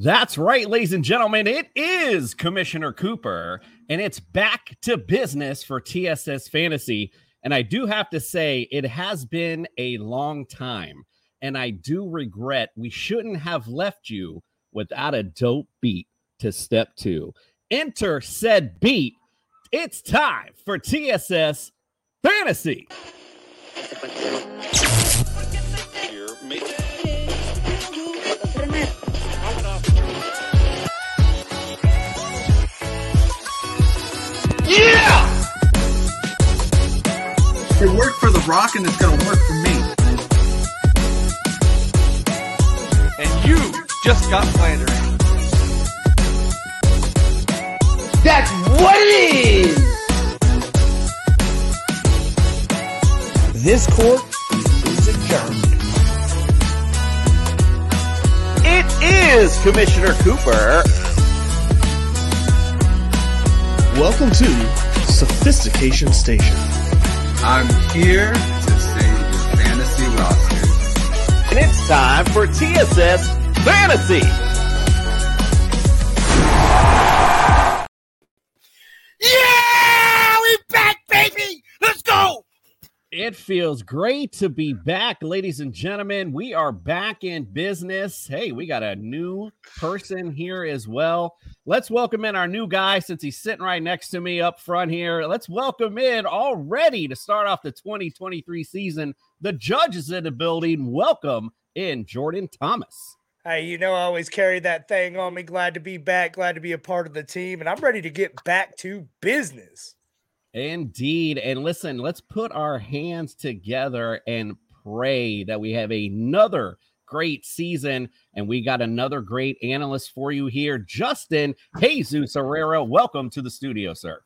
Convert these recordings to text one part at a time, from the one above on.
That's right, ladies and gentlemen. It is Commissioner Cooper, and it's back to business for TSS Fantasy. And I do have to say, it has been a long time. And I do regret we shouldn't have left you without a dope beat to step two. Enter said beat. It's time for TSS Fantasy. Yeah! It worked for The Rock and it's going to work for me. And you just got slandered. That's what it is! This court is adjourned. It is Commissioner Cooper. Welcome to Sophistication Station. I'm here to save your fantasy roster. And it's time for TSS Fantasy. It feels great to be back, ladies and gentlemen. We are back in business. Hey, we got a new person here as well. Let's welcome in our new guy since he's sitting right next to me up front here. Let's welcome in already to start off the 2023 season. The judge is in the building. Welcome in, Jordan Thomas. Hey, you know I always carry that thing on me. Glad to be back. Glad to be a part of the team, and I'm ready to get back to business. Indeed. And listen, let's put our hands together and pray that we have another great season. And we got another great analyst for you here, Justin Jesus Herrera. Welcome to the studio, sir.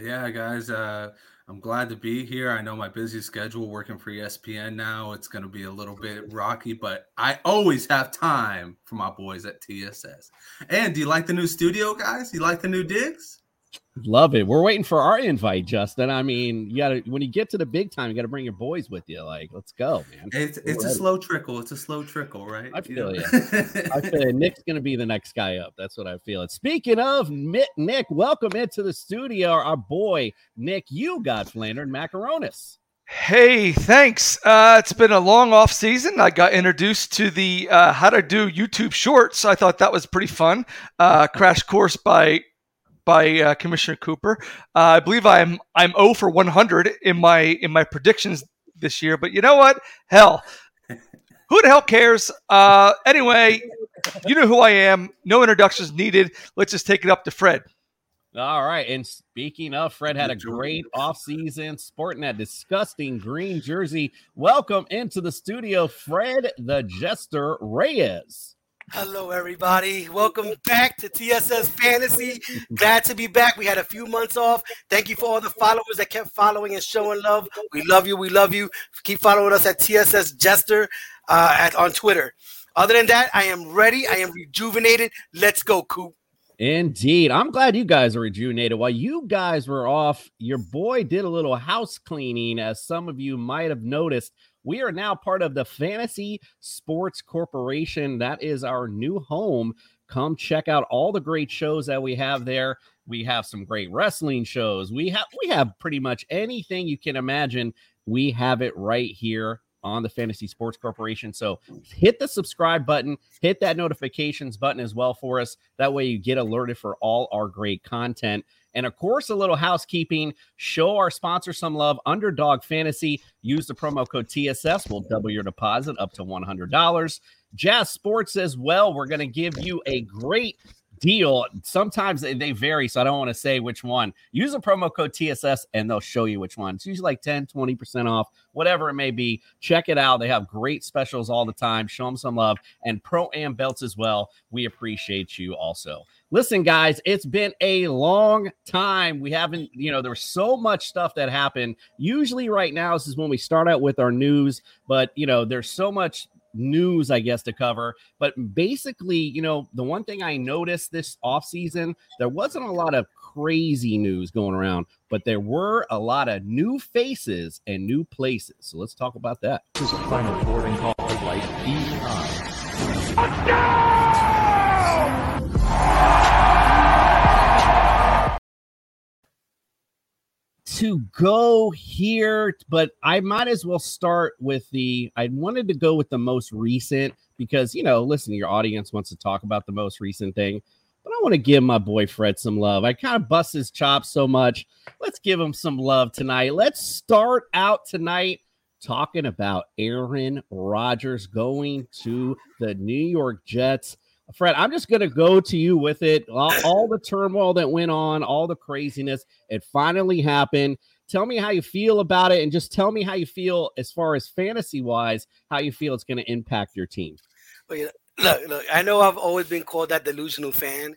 Yeah, guys, uh, I'm glad to be here. I know my busy schedule working for ESPN now. It's going to be a little bit rocky, but I always have time for my boys at TSS. And do you like the new studio, guys? You like the new digs? Love it. We're waiting for our invite, Justin. I mean, you gotta when you get to the big time, you gotta bring your boys with you. Like, let's go, man. It's it's a slow trickle. It's a slow trickle, right? I feel know? ya. I feel Nick's gonna be the next guy up. That's what I feel. And speaking of Nick, Nick, welcome into the studio. Our boy Nick, you got Flandern Macaronis. Hey, thanks. Uh, it's been a long off season. I got introduced to the uh, how to do YouTube Shorts. I thought that was pretty fun. Uh, crash course by by uh, Commissioner Cooper. Uh, I believe I'm I'm 0 for 100 in my in my predictions this year. But you know what? Hell, who the hell cares? Uh, anyway, you know who I am. No introductions needed. Let's just take it up to Fred. All right. And speaking of, Fred had a great offseason sporting that disgusting green jersey. Welcome into the studio, Fred the Jester Reyes. Hello, everybody. Welcome back to TSS Fantasy. Glad to be back. We had a few months off. Thank you for all the followers that kept following and showing love. We love you. We love you. Keep following us at TSS Jester uh, at, on Twitter. Other than that, I am ready. I am rejuvenated. Let's go, Coop. Indeed. I'm glad you guys are rejuvenated. While you guys were off, your boy did a little house cleaning, as some of you might have noticed. We are now part of the Fantasy Sports Corporation. That is our new home. Come check out all the great shows that we have there. We have some great wrestling shows. We have we have pretty much anything you can imagine. We have it right here on the Fantasy Sports Corporation. So hit the subscribe button, hit that notifications button as well for us. That way you get alerted for all our great content. And of course, a little housekeeping. Show our sponsor some love. Underdog Fantasy. Use the promo code TSS. We'll double your deposit up to $100. Jazz Sports as well. We're going to give you a great deal. Sometimes they, vary, so I don't want to say which one. Use the promo code TSS and they'll show you which one. It's usually like 10, 20% off, whatever it may be. Check it out. They have great specials all the time. Show them some love and pro am belts as well. We appreciate you also. Listen, guys, it's been a long time. We haven't, you know, there was so much stuff that happened. Usually, right now, this is when we start out with our news, but, you know, there's so much news, I guess, to cover. But basically, you know, the one thing I noticed this offseason, there wasn't a lot of crazy news going around, but there were a lot of new faces and new places. So let's talk about that. This is a final boarding call of light E to go here, but I might as well start with the. I wanted to go with the most recent because you know, listen, your audience wants to talk about the most recent thing, but I want to give my boy Fred some love. I kind of bust his chops so much. Let's give him some love tonight. Let's start out tonight talking about Aaron Rodgers going to the New York Jets. Fred, I'm just going to go to you with it. All, all, the turmoil that went on, all the craziness, it finally happened. Tell me how you feel about it, and just tell me how you feel as far as fantasy wise, how you feel it's going to impact your team. Well, you know, look, look, I know I've always been called that delusional fan.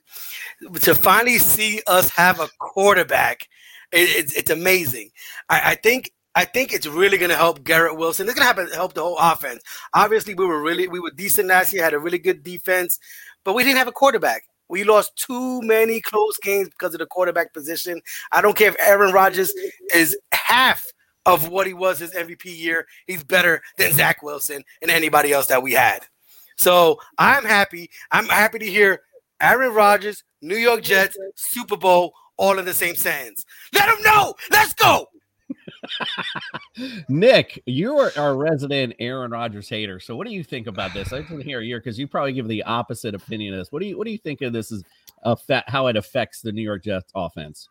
But to finally see us have a quarterback, it, it's, it's amazing. I, I think I think it's really going to help Garrett Wilson. It's going to help the whole offense. Obviously, we were really we were decent last year, had a really good defense, but we didn't have a quarterback. We lost too many close games because of the quarterback position. I don't care if Aaron Rodgers is half of what he was his MVP year. He's better than Zach Wilson and anybody else that we had. So I'm happy. I'm happy to hear Aaron Rodgers, New York Jets, Super Bowl, all in the same sentence. Let them know. Let's go. Nick, you are our resident Aaron Rodgers hater. So, what do you think about this? I didn't hear you because you probably give the opposite opinion of this. What do you What do you think of this? Is affect how it affects the New York Jets offense?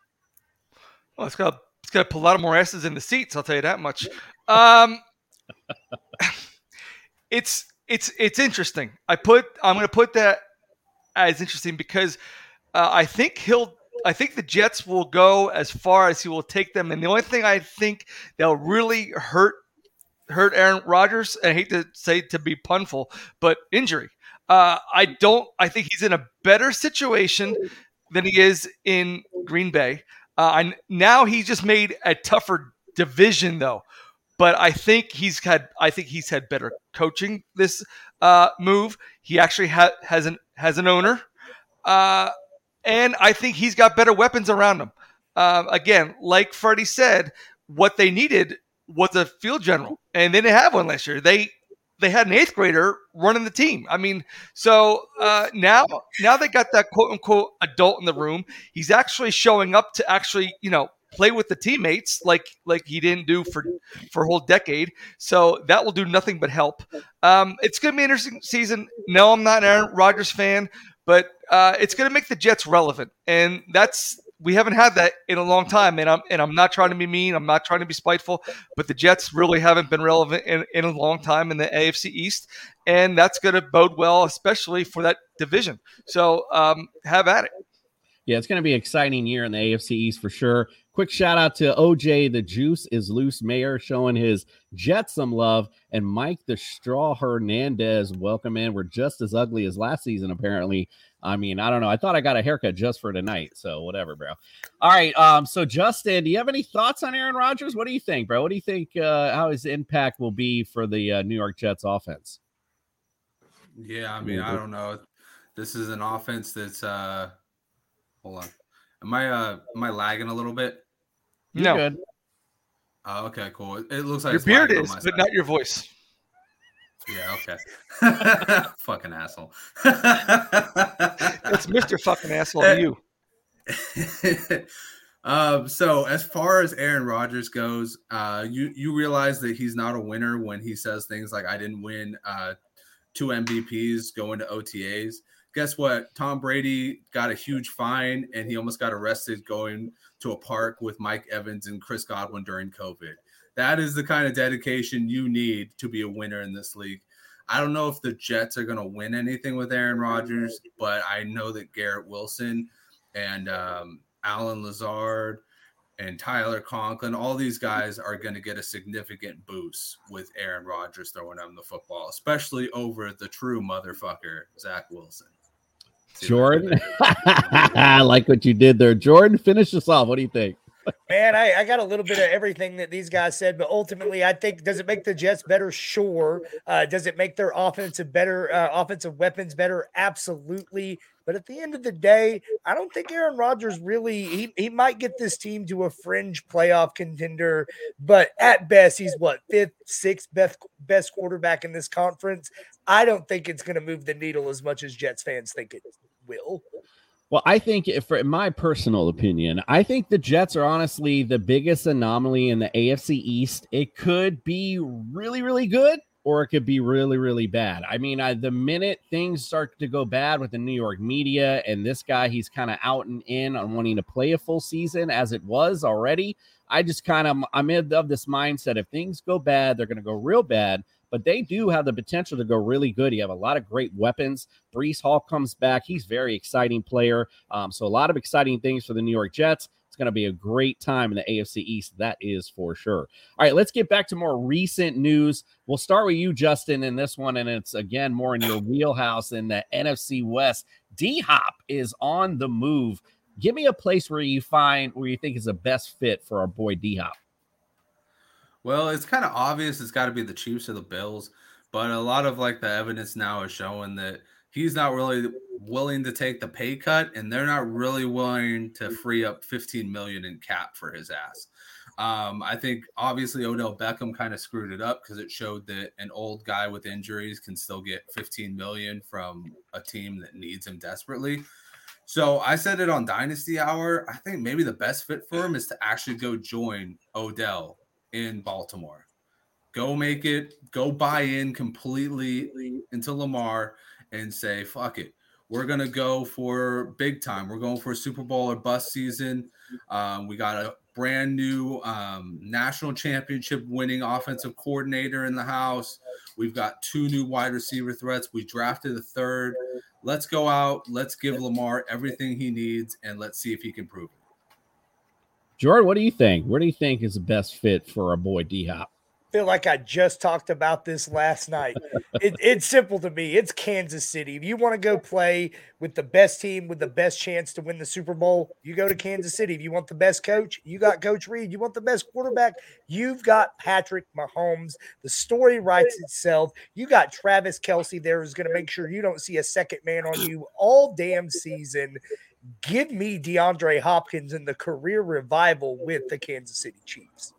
Well, it's got it's got to a lot of more asses in the seats. I'll tell you that much. Um, it's it's it's interesting. I put I'm going to put that as interesting because uh, I think he'll I think the Jets will go as far as he will take them. And the only thing I think they'll really hurt hurt Aaron Rodgers, and I hate to say to be punful, but injury. Uh, I don't. I think he's in a better situation than he is in Green Bay. Uh, I, now he's just made a tougher division, though. But I think he's had. I think he's had better coaching this uh, move. He actually ha- has an has an owner. Uh, and I think he's got better weapons around him. Uh, again, like Freddie said, what they needed was a field general, and they didn't have one last year. They they had an eighth grader running the team. I mean, so uh, now now they got that quote unquote adult in the room. He's actually showing up to actually you know play with the teammates like like he didn't do for for a whole decade. So that will do nothing but help. Um, it's going to be an interesting season. No, I'm not an Aaron Rodgers fan, but uh, it's going to make the Jets relevant, and that's we haven't had that in a long time. And I'm and I'm not trying to be mean. I'm not trying to be spiteful, but the Jets really haven't been relevant in, in a long time in the AFC East, and that's going to bode well, especially for that division. So um, have at it. Yeah, it's going to be an exciting year in the AFC East for sure. Quick shout out to OJ, the Juice is Loose Mayor, showing his Jets some love, and Mike the Straw Hernandez, welcome in. We're just as ugly as last season, apparently. I mean, I don't know. I thought I got a haircut just for tonight, so whatever, bro. All right. Um. So Justin, do you have any thoughts on Aaron Rodgers? What do you think, bro? What do you think? Uh, how his impact will be for the uh, New York Jets offense? Yeah, I mean, I don't know. This is an offense that's uh Hold on. Am I uh am I lagging a little bit? You're no. Good. Oh, okay, cool. It, looks like your beard is, but side. not your voice. Yeah, okay. fucking asshole. it's Mr. fucking asshole to you. um, so as far as Aaron Rodgers goes, uh, you you realize that he's not a winner when he says things like "I didn't win uh, two MVPs going to OTAs." guess what? Tom Brady got a huge fine and he almost got arrested going to a park with Mike Evans and Chris Godwin during COVID. That is the kind of dedication you need to be a winner in this league. I don't know if the Jets are going to win anything with Aaron Rodgers, but I know that Garrett Wilson and um, Allen Lazard and Tyler Conklin, all these guys are going to get a significant boost with Aaron Rodgers throwing them the football, especially over the true motherfucker, Zach Wilson. Jordan, I like what you did there. Jordan, finish us off. What do you think? Man, I, I, got a little bit of everything that these guys said, but ultimately, I think does it make the Jets better? Sure. Uh, does it make their offensive better, uh, offensive weapons better? Absolutely. But at the end of the day, I don't think Aaron Rodgers really he, he might get this team to a fringe playoff contender, but at best, he's what fifth, sixth best best quarterback in this conference. I don't think it's going to move the needle as much as Jets fans think it will. Well, I think, if, in my personal opinion, I think the Jets are honestly the biggest anomaly in the AFC East. It could be really, really good, or it could be really, really bad. I mean, I, the minute things start to go bad with the New York media and this guy, he's kind of out and in on wanting to play a full season as it was already. I just kind of I'm of this mindset. If things go bad, they're going to go real bad but they do have the potential to go really good. You have a lot of great weapons. Breece Hall comes back. He's very exciting player. Um, so a lot of exciting things for the New York Jets. It's going to be a great time in the AFC East. That is for sure. All right, let's get back to more recent news. We'll start with you, Justin, in this one, and it's again more in your wheelhouse in the NFC West. D Hop is on the move. Give me a place where you find where you think is the best fit for our boy D Hop. Well, it's kind of obvious it's got to be the Chiefs or the Bills, but a lot of like the evidence now is showing that he's not really willing to take the pay cut, and they're not really willing to free up 15 million in cap for his ass. Um, I think obviously Odell Beckham kind of screwed it up because it showed that an old guy with injuries can still get 15 million from a team that needs him desperately. So I said it on Dynasty Hour. I think maybe the best fit for him is to actually go join Odell in Baltimore. Go make it, go buy in completely into Lamar and say, fuck it. We're going to go for big time. We're going for a Super Bowl or bust season. Um, we got a brand new um, national championship winning offensive coordinator in the house. We've got two new wide receiver threats. We drafted a third. Let's go out. Let's give Lamar everything he needs and let's see if he can prove it. Jordan, what do you think? Where do you think is the best fit for our boy D Hop? feel like I just talked about this last night. It, it's simple to me. It's Kansas City. If you want to go play with the best team with the best chance to win the Super Bowl, you go to Kansas City. If you want the best coach, you got Coach Reid. You want the best quarterback, you've got Patrick Mahomes. The story writes itself. You got Travis Kelce there who's going to make sure you don't see a second man on you all damn season. Give me DeAndre Hopkins in the career revival with the Kansas City Chiefs.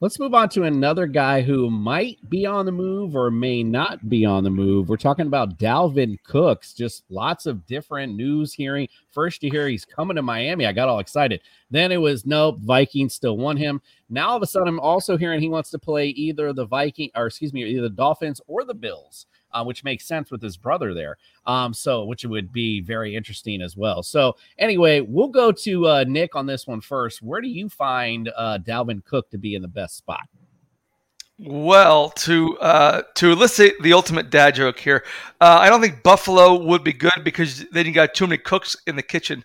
Let's move on to another guy who might be on the move or may not be on the move. We're talking about Dalvin Cooks. Just lots of different news hearing. First, you hear he's coming to Miami. I got all excited. Then it was nope, Vikings still want him. Now all of a sudden, I'm also hearing he wants to play either the Viking or excuse me, either the Dolphins or the Bills uh, which makes sense with his brother there. Um, so which would be very interesting as well. So anyway, we'll go to uh, Nick on this one first. Where do you find uh, Dalvin Cook to be in the best spot? Well, to uh, to elicit the ultimate dad joke here, uh, I don't think Buffalo would be good because then you got too many cooks in the kitchen.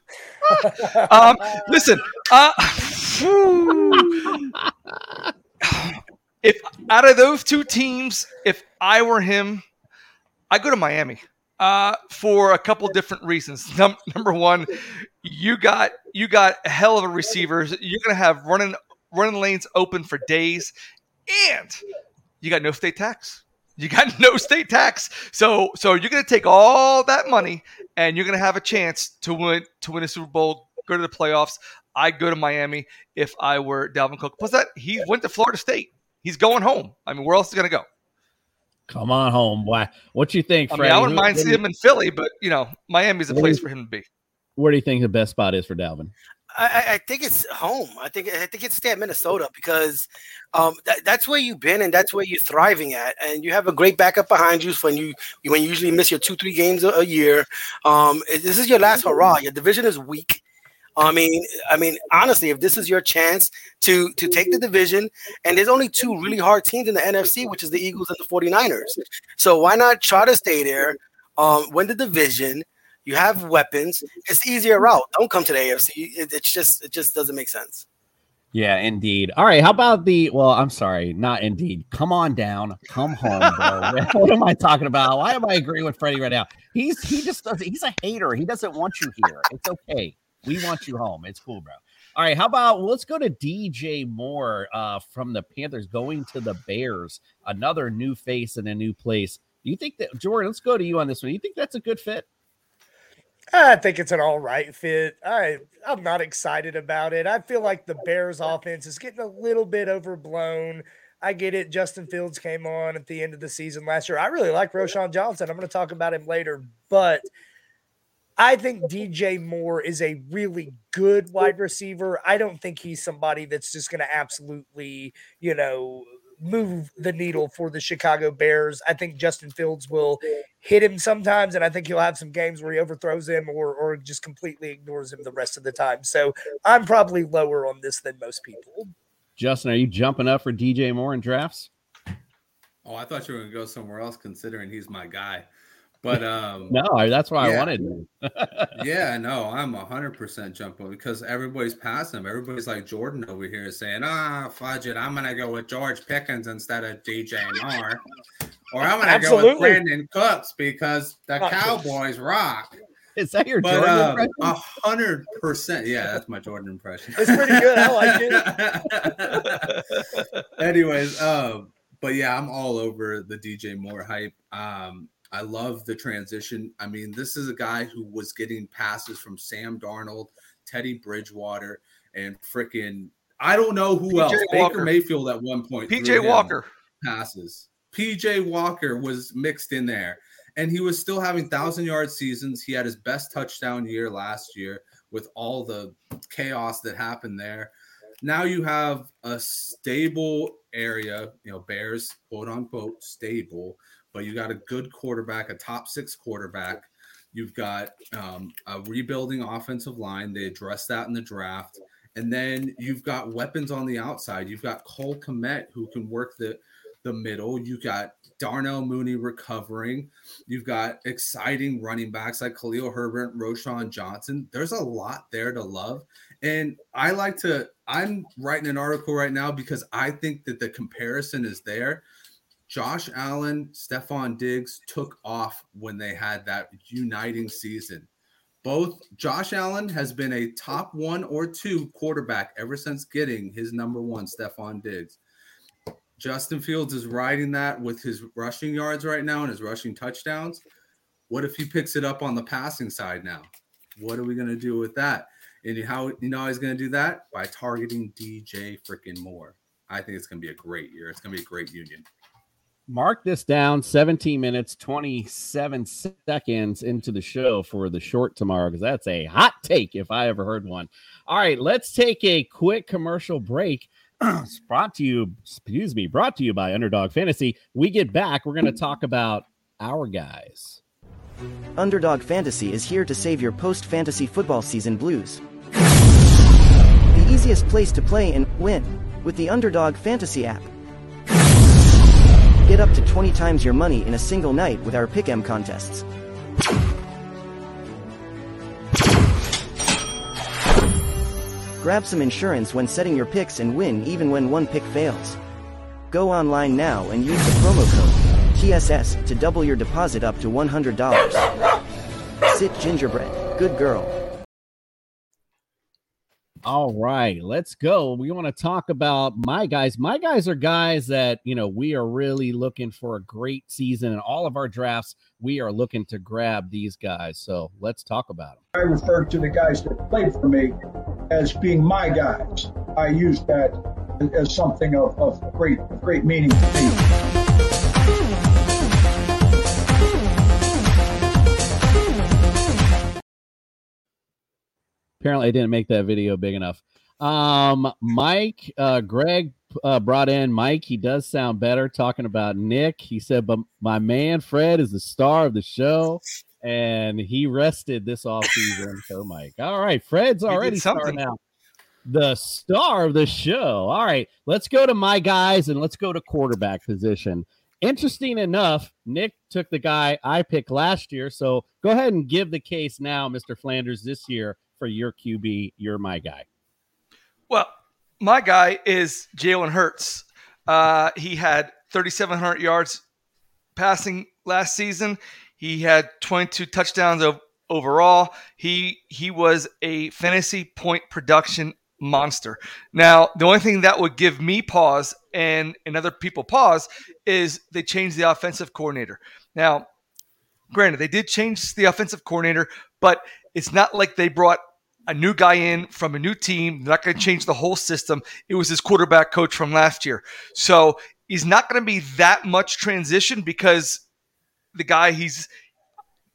um, listen, uh, if out of those two teams, if I were him, I go to Miami uh, for a couple different reasons. Num- number one, you got you got a hell of a receivers. You're gonna have running running lanes open for days, and you got no state tax. You got no state tax. So so you're gonna take all that money and you're gonna have a chance to win to win a Super Bowl, go to the playoffs. I'd go to Miami if I were Dalvin Cook. Plus that he went to Florida State. He's going home. I mean, where else is he gonna go? Come on home. Why? What you think, I mean, I wouldn't mind what seeing him in Philly, but you know, Miami's a place for him to be. Where do you think the best spot is for Dalvin? I, I- I think it's home. I think I think it's stay at Minnesota because um, that, that's where you've been and that's where you're thriving at, and you have a great backup behind you when you when you usually miss your two three games a, a year. Um, this is your last hurrah. Your division is weak. I mean, I mean, honestly, if this is your chance to to take the division, and there's only two really hard teams in the NFC, which is the Eagles and the 49ers. So why not try to stay there, um, win the division? You have weapons. It's the easier route. Don't come to the AFC. It, it's just it just doesn't make sense. Yeah, indeed. All right. How about the? Well, I'm sorry, not indeed. Come on down. Come home, bro. what am I talking about? Why am I agreeing with Freddie right now? He's he just does. He's a hater. He doesn't want you here. It's okay. We want you home. It's cool, bro. All right. How about let's go to DJ Moore uh, from the Panthers going to the Bears. Another new face in a new place. Do you think that Jordan? Let's go to you on this one. You think that's a good fit? I think it's an all right fit. I I'm not excited about it. I feel like the Bears offense is getting a little bit overblown. I get it. Justin Fields came on at the end of the season last year. I really like Roschon Johnson. I'm going to talk about him later, but I think DJ Moore is a really good wide receiver. I don't think he's somebody that's just going to absolutely, you know, move the needle for the Chicago Bears. I think Justin Fields will hit him sometimes, and I think he'll have some games where he overthrows him or or just completely ignores him the rest of the time. So I'm probably lower on this than most people. Justin, are you jumping up for DJ Moore in drafts? Oh, I thought you were going to go somewhere else, considering he's my guy. But um, no, that's why yeah. I wanted. yeah, no, I'm hundred percent jumping because everybody's passing him. Everybody's like Jordan over here saying, "Ah, fudge it, I'm gonna go with George Pickens instead of DJ Moore, or I'm gonna Absolutely. go with Brandin Cooks because the Cowboys rock." Is that your But Jordan um, impression? a hundred percent, yeah, that's my Jordan impression. It's pretty good. I like it. Anyways, um, but yeah, I'm all over the DJ Moore hype. Um, I love the transition. I mean, this is a guy who was getting passes from Sam Darnold, Teddy Bridgewater, and freaking I don't know who PJ else. Walker. Baker Mayfield at one point. PJ Walker. passes. PJ Walker was mixed in there, and he was still having thousand yard seasons. He had his best touchdown year last year with all the chaos that happened there. Now you have a stable area, you know, Bears, quote unquote, stable, but you got a good quarterback, a top six quarterback. You've got um, a rebuilding offensive line. They addressed that in the draft. And then you've got weapons on the outside. You've got Cole Kmet who can work the the middle. You've got Darnell Mooney recovering. You've got exciting running backs like Khalil Herbert, Roschon Johnson. There's a lot there to love. And I like to, I'm writing an article right now because I think that the comparison is there. Josh Allen, Stefon Diggs took off when they had that uniting season. Both Josh Allen has been a top one or two quarterback ever since getting his number one, Stefon Diggs. Justin Fields is riding that with his rushing yards right now and his rushing touchdowns. What if he picks it up on the passing side now? What are we going to do with that? And how you know he's going to do that? By targeting DJ freaking Moore. I think it's going to be a great year. It's going to be a great union. Mark this down 17 minutes, 27 seconds into the show for the short tomorrow because that's a hot take if I ever heard one. All right, let's take a quick commercial break. brought to you, excuse me, brought to you by Underdog Fantasy. We get back, we're going to talk about our guys. Underdog Fantasy is here to save your post fantasy football season blues. The easiest place to play and win with the Underdog Fantasy app. Get up to 20 times your money in a single night with our Pick'em contests. Grab some insurance when setting your picks and win even when one pick fails. Go online now and use the promo code TSS to double your deposit up to $100. Sit gingerbread, good girl. All right, let's go. We want to talk about my guys. My guys are guys that, you know, we are really looking for a great season in all of our drafts. We are looking to grab these guys. So let's talk about them. I refer to the guys that played for me as being my guys. I use that as something of, of great great meaning to me. Apparently, I didn't make that video big enough. Um, Mike, uh, Greg uh, brought in Mike. He does sound better talking about Nick. He said, but my man Fred is the star of the show, and he rested this off season. so, Mike, all right, Fred's already starting out. The star of the show. All right, let's go to my guys and let's go to quarterback position. Interesting enough, Nick took the guy I picked last year. So go ahead and give the case now, Mr. Flanders, this year for your QB. You're my guy. Well, my guy is Jalen Hurts. Uh, he had 3,700 yards passing last season. He had 22 touchdowns of overall. He he was a fantasy point production monster. Now, the only thing that would give me pause and and other people pause is they changed the offensive coordinator. Now, granted, they did change the offensive coordinator, but it's not like they brought a new guy in from a new team. They're not going to change the whole system. It was his quarterback coach from last year. So he's not going to be that much transition because the guy he's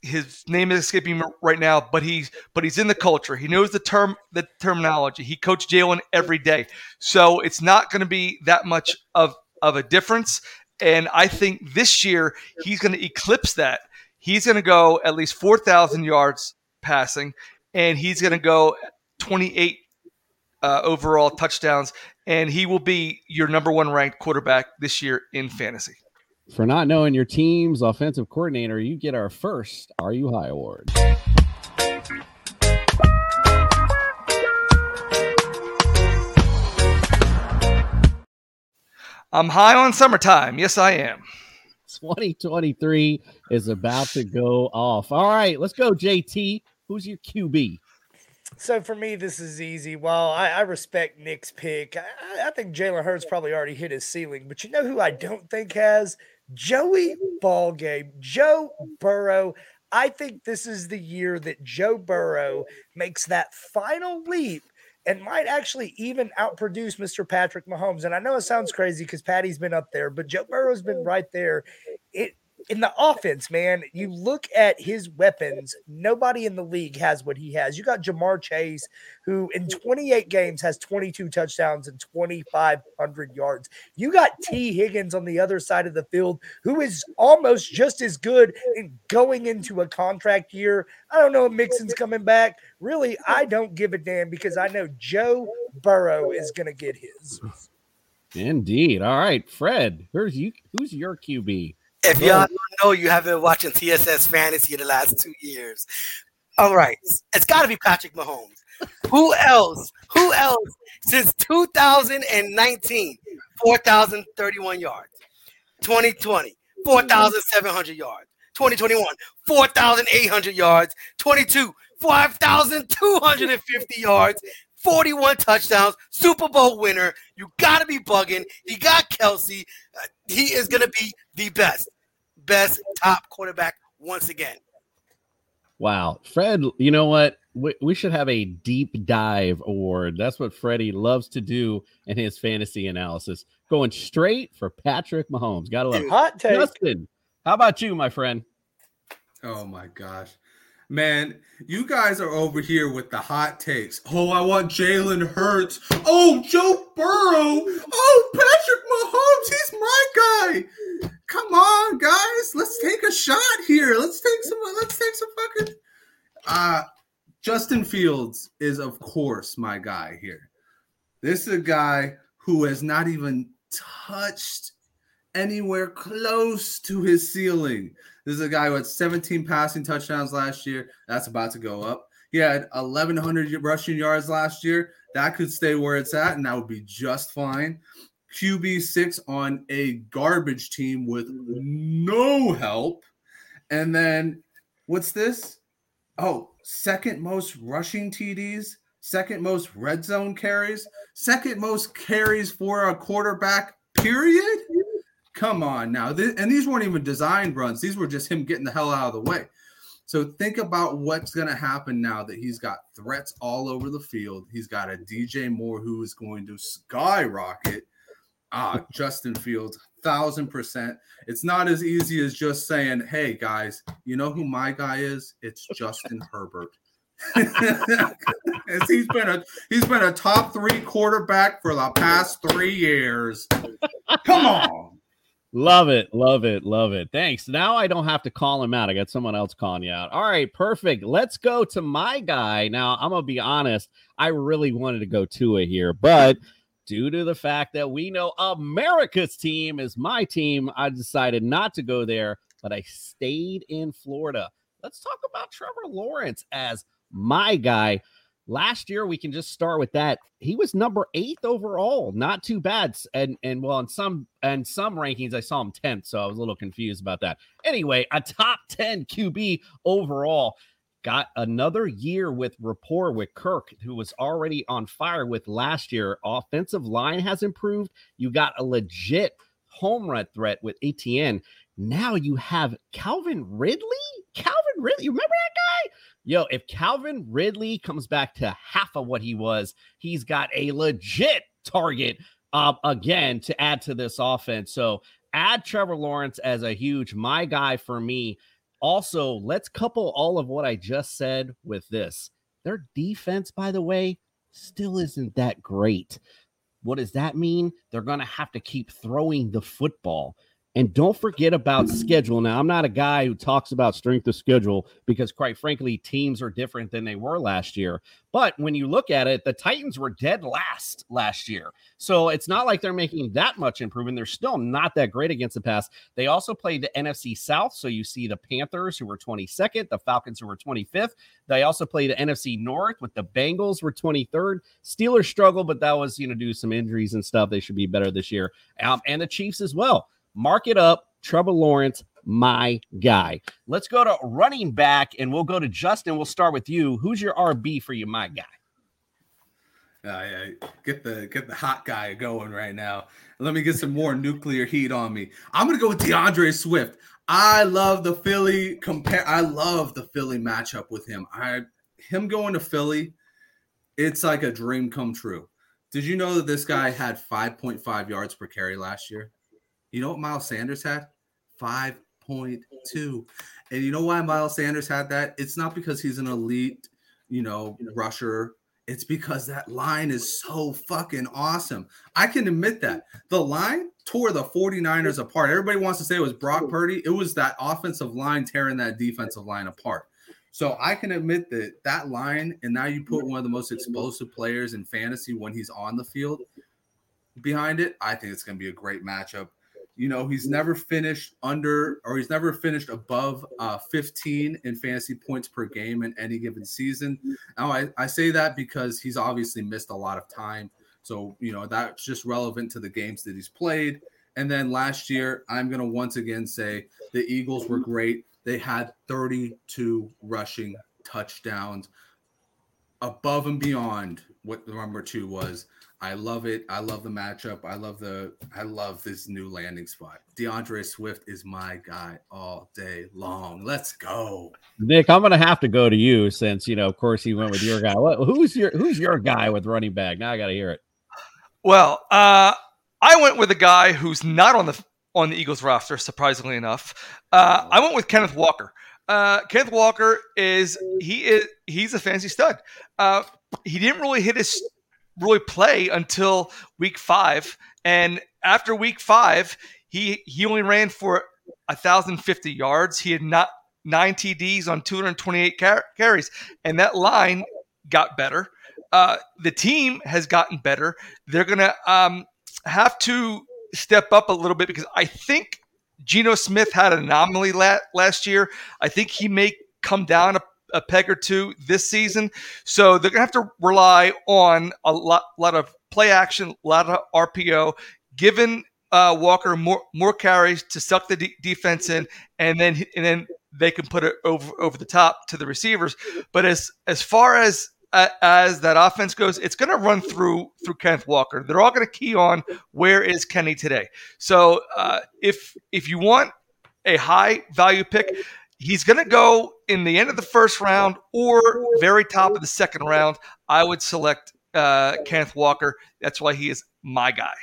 his name is escaping right now, but he's but he's in the culture. He knows the term the terminology. He coached Jalen every day, so it's not going to be that much of of a difference. And I think this year he's going to eclipse that. He's going to go at least four thousand yards passing, and he's going to go twenty eight uh, overall touchdowns, and he will be your number one ranked quarterback this year in fantasy. For not knowing your team's offensive coordinator, you get our first Are You High award. I'm high on summertime. Yes, I am. 2023 is about to go off. All right, let's go, JT. Who's your QB? So for me, this is easy. While I, I respect Nick's pick, I, I think Jalen Hurts probably already hit his ceiling. But you know who I don't think has Joey Ballgame, Joe Burrow. I think this is the year that Joe Burrow makes that final leap and might actually even outproduce Mr. Patrick Mahomes. And I know it sounds crazy because Patty's been up there, but Joe Burrow's been right there. It in the offense, man, you look at his weapons, nobody in the league has what he has. You got Ja'Marr Chase, who in 28 games has 22 touchdowns and 2,500 yards. You got Tee Higgins on the other side of the field, who is almost just as good in going into a contract year. I don't know if Mixon's coming back. Really, I don't give a damn because I know Joe Burrow is going to get his. Indeed. All right, Fred, who's you? Who's your QB? If y'all don't know, you have been watching TSS Fantasy in the last two years. All right, it's got to be Patrick Mahomes. Who else? Who else since 2019? 4,031 yards. 2020, 4,700 yards. 2021, 4,800 yards. 22, 5,250 yards. 41 touchdowns, Super Bowl winner. You got to be bugging. He got Kelce. Uh, he is going to be the best, best top quarterback once again. Wow. Fred, you know what? We, we should have a deep dive award. That's what Freddie loves to do in his fantasy analysis. Going straight for Patrick Mahomes. Gotta love it. Hot take. Justin, how about you, my friend? Oh my gosh. Man, you guys are over here with the hot takes. Oh, I want Jalen Hurts. Oh, Joe Burrow. Oh, Patrick Mahomes. He's my guy. Come on, guys. Let's take a shot here. Let's take some. Let's take some fucking. Uh Justin Fields is, of course, my guy here. This is a guy who has not even touched anywhere close to his ceiling. This is a guy who had 17 passing touchdowns last year. That's about to go up. He had 1,100 rushing yards last year. That could stay where it's at, and that would be just fine. QB six on a garbage team with no help. And then what's this? Oh, second most rushing TDs, second most red zone carries, second most carries for a quarterback, period. Come on now. and these weren't even designed runs. These were just him getting the hell out of the way. So think about what's going to happen now that he's got threats all over the field. He's got a DJ Moore who is going to skyrocket. Ah, Justin Fields, thousand percent. It's not as easy as just saying, "Hey guys, you know who my guy is? It's Justin Herbert." he's been a he's been a top three quarterback for the past three years. Come on. Love it, love it, love it. Thanks. Now I don't have to call him out. I got someone else calling you out. All right, perfect. Let's go to my guy. Now, I'm gonna be honest, I really wanted to go to Tua here, but due to the fact that we know America's team is my team, I decided not to go there, but I stayed in Florida. Let's talk about Trevor Lawrence as my guy. Last year, we can just start with that. He was number eighth overall, not too bad. And and well, in some and some rankings, I saw him 10th, so I was a little confused about that. Anyway, a top 10 QB overall. Got another year with rapport with Kirk, who was already on fire with last year. Offensive line has improved. You got a legit home run threat with ATN. Now you have Calvin Ridley. Calvin Ridley, you remember that guy? Yo, if Calvin Ridley comes back to half of what he was, he's got a legit target uh, again to add to this offense. So add Trevor Lawrence as a huge my guy for me. Also, let's couple all of what I just said with this. Their defense, by the way, still isn't that great. What does that mean? They're going to have to keep throwing the football. And don't forget about schedule. Now, I'm not a guy who talks about strength of schedule because, quite frankly, teams are different than they were last year. But when you look at it, the Titans were dead last last year. So it's not like they're making that much improvement. They're still not that great against the pass. They also played the NFC South. So you see the Panthers, who were 22nd, the Falcons, who were 25th. They also played the NFC North with the Bengals, were 23rd. Steelers struggled, but that was, you know, due to some injuries and stuff. They should be better this year. Um, and the Chiefs as well. Mark it up. Trevor Lawrence, my guy. Let's go to running back and we'll go to Justin. We'll start with you. Who's your RB for you, my guy? Uh, yeah, get the get the hot guy going right now. Let me get some more nuclear heat on me. I'm gonna go with D'Andre Swift. I love the Philly compare. I love the Philly matchup with him. I him going to Philly, it's like a dream come true. Did you know that this guy had 5.5 yards per carry last year? You know what Miles Sanders had? 5.2. Mm. And you know why Miles Sanders had that? It's not because he's an elite, you know, rusher. It's because that line is so fucking awesome. I can admit that. The line tore the 49ers apart. Everybody wants to say it was Brock Purdy. It was that offensive line tearing that defensive line apart. So I can admit that that line, and now you put one of the most explosive players in fantasy when he's on the field behind it. I think it's going to be a great matchup. You know, he's never finished under or he's never finished above uh, 15 in fantasy points per game in any given season. Now, I, I say that because he's obviously missed a lot of time. So, you know, that's just relevant to the games that he's played. And then last year, I'm going to once again say the Eagles were great. They had 32 rushing touchdowns above and beyond what the number two was. I love it. I love the matchup. I love the I love this new landing spot. D'Andre Swift is my guy all day long. Let's go. Nick, I'm gonna have to go to you since you know, of course, he went with your guy. What, who's your who's your guy with running back? Now I gotta hear it. Well, uh, I went with a guy who's not on the on the Eagles roster, surprisingly enough. Uh, I went with Kenneth Walker. Uh, Kenneth Walker is he is he's a fancy stud. Uh, he didn't really hit his really play until week five. And after week five, he he only ran for 1,050 yards. He had not nine TDs on 228 car- carries, and that line got better. Uh, the team has gotten better. They're gonna um, have to step up a little bit because I think Geno Smith had an anomaly la- last year. I think he may come down a a peg or two this season. So they're going to have to rely on a lot, lot of play action, a lot of RPO, given uh, Walker more more carries to suck the de- defense in, and then and then they can put it over over the top to the receivers. But as as far as uh, as that offense goes, it's going to run through through Kenneth Walker. They're all going to key on where is Kenny today. So uh, if if you want a high value pick, he's going to go in the end of the first round or very top of the second round. I would select uh, Kenneth Walker. That's why he is my guy.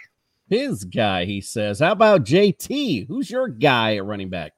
His guy, he says. How about JT? Who's your guy at running back?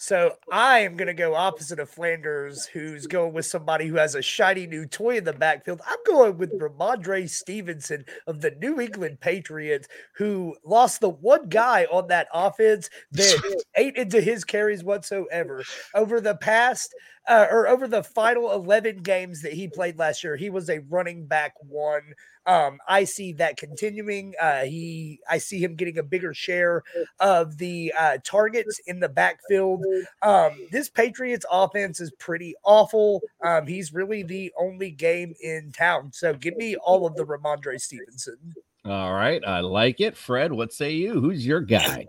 So I am going to go opposite of Flanders, who's going with somebody who has a shiny new toy in the backfield. I'm going with Rhamondre Stevenson of the New England Patriots, who lost the one guy on that offense that ate into his carries whatsoever. Over the past uh, or over the final 11 games that he played last year, he was a running back one. Um, I see that continuing. Uh, he, I see him getting a bigger share of the uh, targets in the backfield. Um, this Patriots offense is pretty awful. Um, he's really the only game in town. So give me all of the Rhamondre Stevenson. All right, I like it. Fred, what say you? Who's your guy?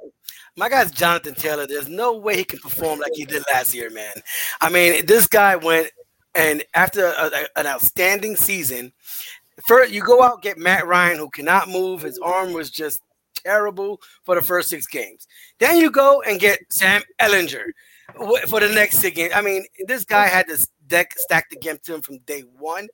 My guy's Jonathan Taylor. There's no way he can perform like he did last year, man. I mean, this guy went and after a, a, an outstanding season, First, you go out get Matt Ryan, who cannot move. His arm was just terrible for the first six games. Then you go and get Sam Ehlinger for the next six games. I mean, this guy had this deck stacked against him from day one.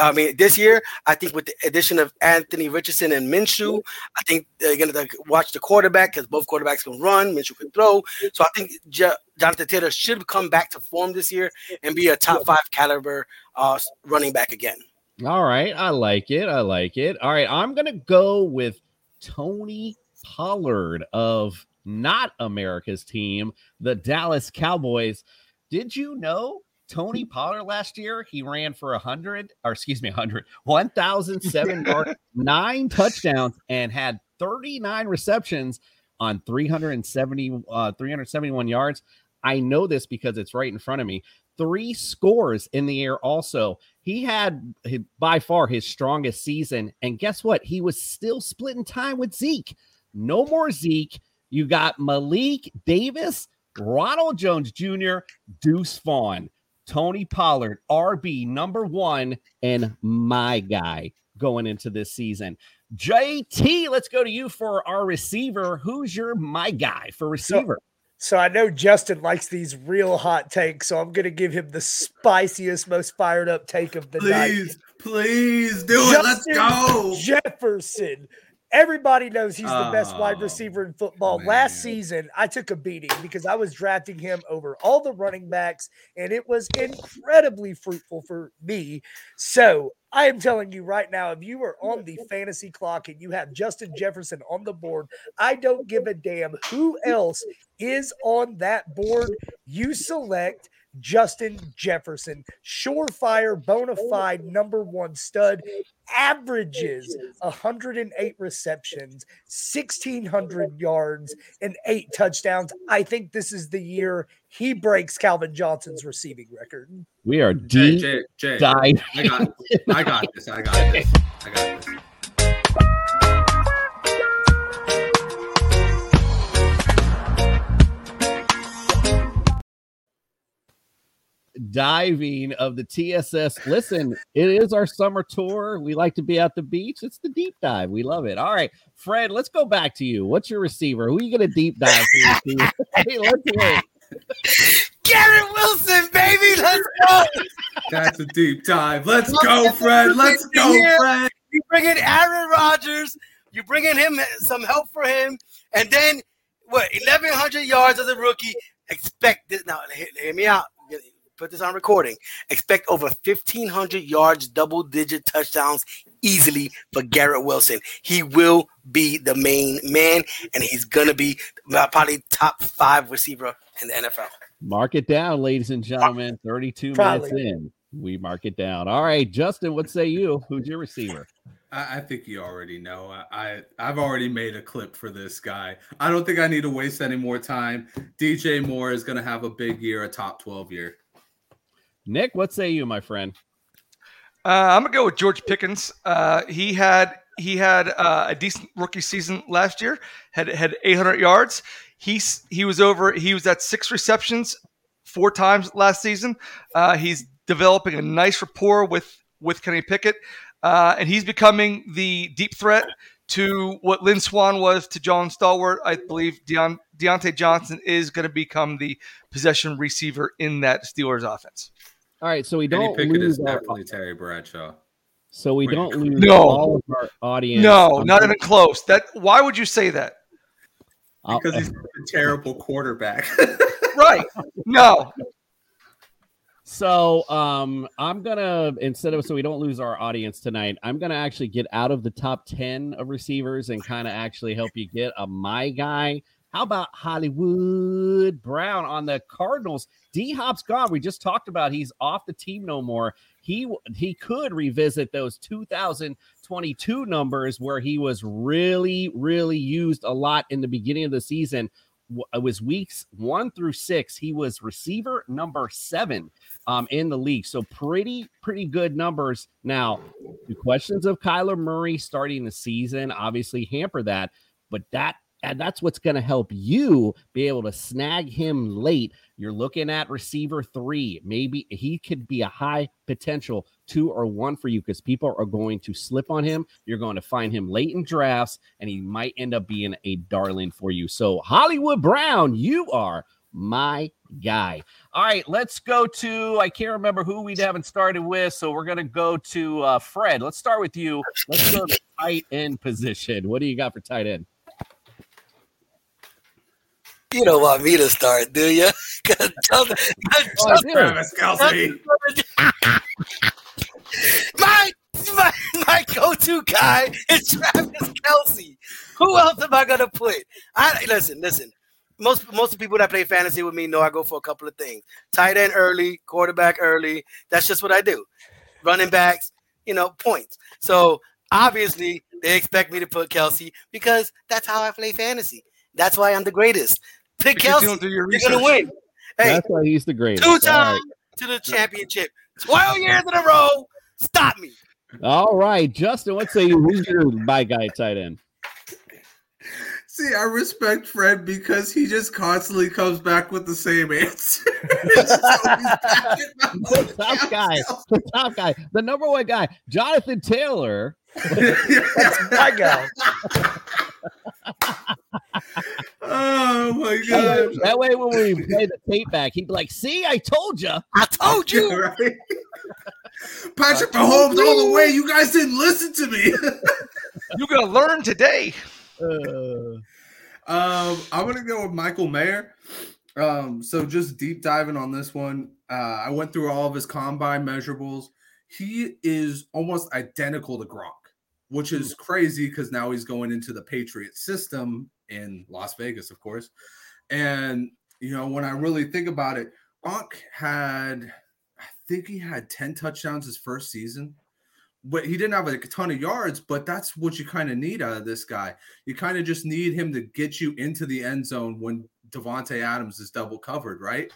I mean, this year, I think with the addition of Anthony Richardson and Minshew, I think they're going to watch the quarterback because both quarterbacks can run, Minshew can throw. So I think J- Jonathan Taylor should come back to form this year and be a top five caliber uh, running back again. All right, I like it. I like it. All right, I'm gonna go with Tony Pollard of not America's team, the Dallas Cowboys. Did you know Tony Pollard last year he ran for a hundred, or excuse me, hundred, one thousand seven yards, nine touchdowns, and had 39 receptions on 370 uh 371 yards. I know this because it's right in front of me. Three scores in the air also. He had by far his strongest season. And guess what? He was still splitting time with Zeke. No more Zeke. You got Malik Davis, Ronald Jones Jr., Deuce Vaughn, Tony Pollard, RB number one, and my guy going into this season. JT, let's go to you for our receiver. Who's your my guy for receiver? So I know Justin likes these real hot takes, so I'm going to give him the spiciest, most fired up take of the night. Please, please do it. Let's go. Jefferson. Everybody knows he's the best wide Oh, receiver in football. Last season, I took a beating because I was drafting him over all the running backs, and it was incredibly fruitful for me. So I am telling you right now, if you are on the fantasy clock and you have Justin Jefferson on the board, I don't give a damn who else is on that board. You select Justin Jefferson, surefire, bona fide number one stud, averages 108 receptions, 1,600 yards, and eight touchdowns. I think this is the year he breaks Calvin Johnson's receiving record. We are Jay, deep Jay, Jay, dive. I got, I got this. I got this. I got this. Diving of the TSS. Listen, it is our summer tour. We like to be at the beach. It's the deep dive. We love it. All right, Fred, let's go back to you. What's your receiver? Who are you going to deep dive? for this season? hey, let's hear it. Garrett Wilson, baby, let's go. That's a deep dive. Let's go, Fred. Let's go, Yeah. Fred. You bring in Aaron Rodgers, you bring in him some help for him, and then what? Eleven hundred yards as a rookie. Expect this now. Hear, hear me out. Put this on recording. Expect over fifteen hundred yards, double-digit touchdowns easily for Garrett Wilson. He will be the main man, and he's gonna be probably top five receiver in the NFL. Mark it down, ladies and gentlemen. 32 Probably. minutes in. We mark it down. All right, Justin, what say you? Who's your receiver? I, I think you already know. I, I I've already made a clip for this guy. I don't think I need to waste any more time. DJ Moore is going to have a big year, a top twelve year. Nick, what say you, my friend? Uh, I'm gonna go with George Pickens. Uh, he had he had uh, a decent rookie season last year. Had had 800 yards. He's he was over. He was at six receptions four times last season. Uh, he's developing a nice rapport with with Kenny Pickett, uh, and he's becoming the deep threat to what Lynn Swann was to John Stallworth. I believe Deon, Diontae Johnson is going to become the possession receiver in that Steelers offense. All right, so we don't Pickett lose is our, definitely Terry Bradshaw. so we Wait, don't lose No. all of our audience. No, not gonna- even close. That why would you say that? Because he's a terrible quarterback. Right. No. So um I'm gonna instead of so we don't lose our audience tonight, I'm gonna actually get out of the top 10 of receivers and kind of actually help you get a my guy. How about Hollywood Brown on the Cardinals? D Hop's gone. We just talked about he's off the team no more. He he could revisit those 2022 numbers where he was really really used a lot in the beginning of the season. It was weeks one through six. He was receiver number seven um, in the league. So pretty, pretty good numbers. Now, the questions of Kyler Murray starting the season obviously hamper that, but that and that's what's going to help you be able to snag him late. You're looking at receiver three. Maybe he could be a high potential two or one for you because people are going to slip on him. You're going to find him late in drafts, and he might end up being a darling for you. So, Hollywood Brown, you are my guy. All right, let's go to. I can't remember who we haven't started with, so we're gonna go to uh, Fred. Let's start with you. Let's go to tight end position. What do you got for tight end? You don't want me to start, do you? Oh, I do. Travis Kelce. my, my my go-to guy is Travis Kelce. Who else am I gonna put? I listen, listen. Most most of the people that play fantasy with me know I go for a couple of things: tight end early, quarterback early. That's just what I do. Running backs, you know, points. So obviously they expect me to put Kelce because that's how I play fantasy. That's why I'm the greatest. Pick Because you Kelce. don't do your You're gonna win. Hey, That's why he's the greatest. two All right. times to the championship, twelve years in a row. Stop me. All right, Justin. What say you? Who's your my guy tight end? See, I respect Fred because he just constantly comes back with the same answer. So he's back in The top guy, the top guy, the number one guy, Jonathan Taylor. My guy. oh my god! way, that way when we play the tape back, he'd be like, "See, I told you." I told you. Right? Patrick Mahomes all the way. You guys didn't listen to me. You're gonna learn today. Uh, Um, I'm gonna go with Michael Mayer. Um, so just deep diving on this one, uh, I went through all of his combine measurables. He is almost identical to Gronk, which is crazy because now he's going into the Patriot system in Las Vegas, of course. And you know, when I really think about it, Gronk had, I think he had 10 touchdowns his first season. But he didn't have like a ton of yards, but that's what you kind of need out of this guy. You kind of just need him to get you into the end zone when Davante Adams is double covered, right?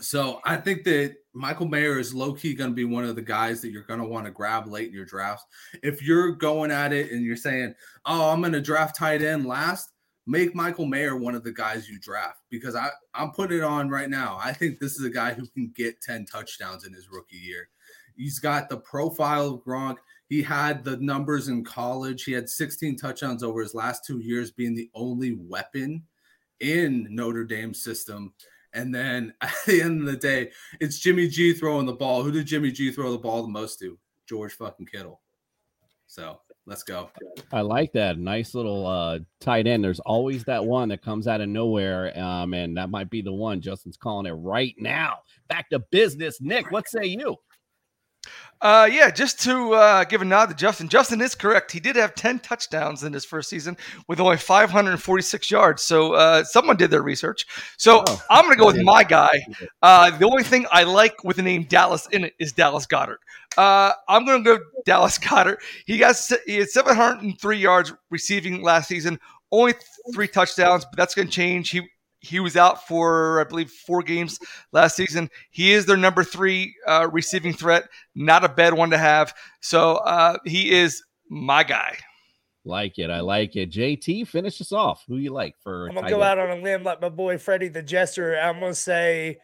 So I think that Michael Mayer is low key going to be one of the guys that you're going to want to grab late in your drafts. If you're going at it and you're saying, "Oh, I'm going to draft tight end last," make Michael Mayer one of the guys you draft because I I'm putting it on right now. I think this is a guy who can get 10 touchdowns in his rookie year. He's got the profile of Gronk. He had the numbers in college. He had 16 touchdowns over his last two years, being the only weapon in Notre Dame system. And then at the end of the day, it's Jimmy G throwing the ball. Who did Jimmy G throw the ball the most to? George fucking Kittle. So let's go. I like that nice little uh, tight end. There's always that one that comes out of nowhere, um, and that might be the one. Justin's calling it right now. Back to business, Nick. What say you? Uh, yeah, just to uh, give a nod to Justin. Justin is correct. He did have 10 touchdowns in his first season with only 546 yards. So uh, someone did their research. So Oh. I'm going to go with my guy. Uh, the only thing I like with the name Dallas in it is Dallas Goedert. Uh, I'm going to go Dallas Goedert. He got he had 703 yards receiving last season, only three touchdowns, but that's going to change. He he was out for I believe four games last season. He is their number three uh, receiving threat. Not a bad one to have. So uh, he is my guy. Like it. I like it. JT, finish us off. Who you like for? I'm gonna go end? out on a limb like my boy Freddie the Jester. I'm gonna say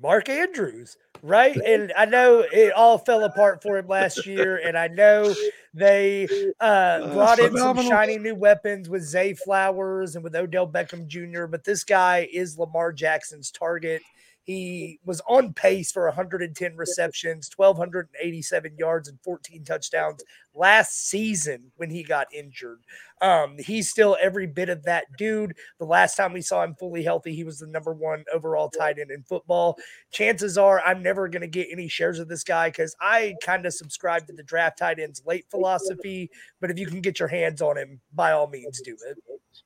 Mark Andrews, right? And I know it all fell apart for him last year, and I know they uh, brought in some shiny new weapons with Zay Flowers and with Odell Beckham Jr. But this guy is Lamar Jackson's target. He was on pace for 110 receptions, 1,287 yards, and 14 touchdowns last season when he got injured. Um, he's still every bit of that dude. The last time we saw him fully healthy, he was the number one overall tight end in football. Chances are I'm never going to get any shares of this guy because I kind of subscribe to the draft tight ends late philosophy. But if you can get your hands on him, by all means, do it.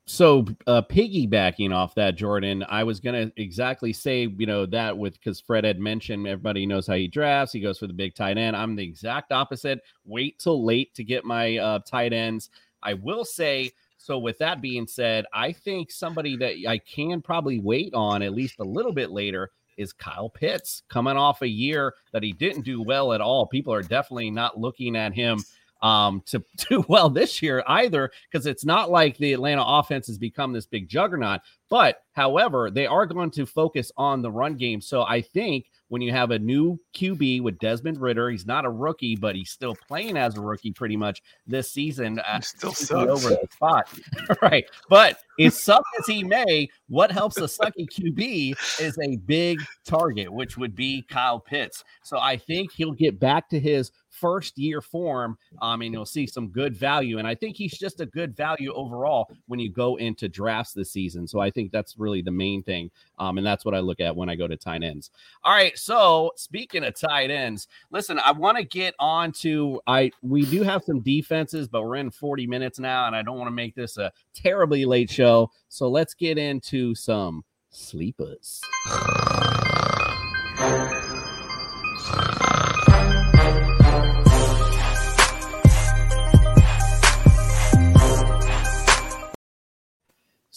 So, uh, piggybacking off that, Jordan, I was gonna exactly say, you know, that with because Fred had mentioned everybody knows how he drafts. He goes for the big tight end. I'm the exact opposite. Wait till late to get my uh, tight ends. I will say. So, with that being said, I think somebody that I can probably wait on at least a little bit later is Kyle Pitts coming off a year that he didn't do well at all. People are definitely not looking at him um, to do well this year either, because it's not like the Atlanta offense has become this big juggernaut. But however, they are going to focus on the run game. So I think when you have a new QB with Desmond Ridder. He's not a rookie, but he's still playing as a rookie pretty much this season. Uh, still sucks. over the spot, right? But as suck as he may, what helps a sucky QB is a big target, which would be Kyle Pitts. So I think he'll get back to his first year form. Um, and you'll see some good value. And I think he's just a good value overall when you go into drafts this season. So I think that's really the main thing. Um, and that's what I look at when I go to tight ends. All right. So speaking of tight ends, listen, I want to get on to I we do have some defenses, but we're in 40 minutes now, and I don't want to make this a terribly late show. So let's get into some sleepers.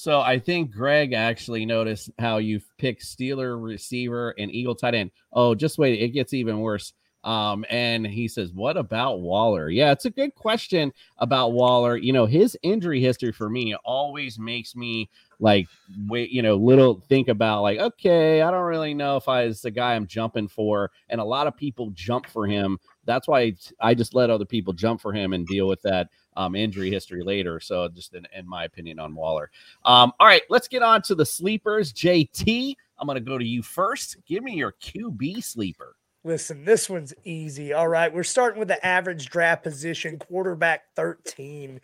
So I think Greg actually noticed how you picked Steeler receiver and Eagle tight end. Oh, just wait, it gets even worse. Um, and he says, What about Waller? Yeah, it's a good question about Waller. You know, his injury history for me always makes me like wait, you know, little think about like, okay, I don't really know if I is the guy I'm jumping for. And a lot of people jump for him. That's why I just let other people jump for him and deal with that um, injury history later. So, just in, in my opinion on Waller. Um, all right, let's get on to the sleepers. JT, I'm going to go to you first. Give me your QB sleeper. Listen, this one's easy. All right. We're starting with the average draft position, quarterback 13.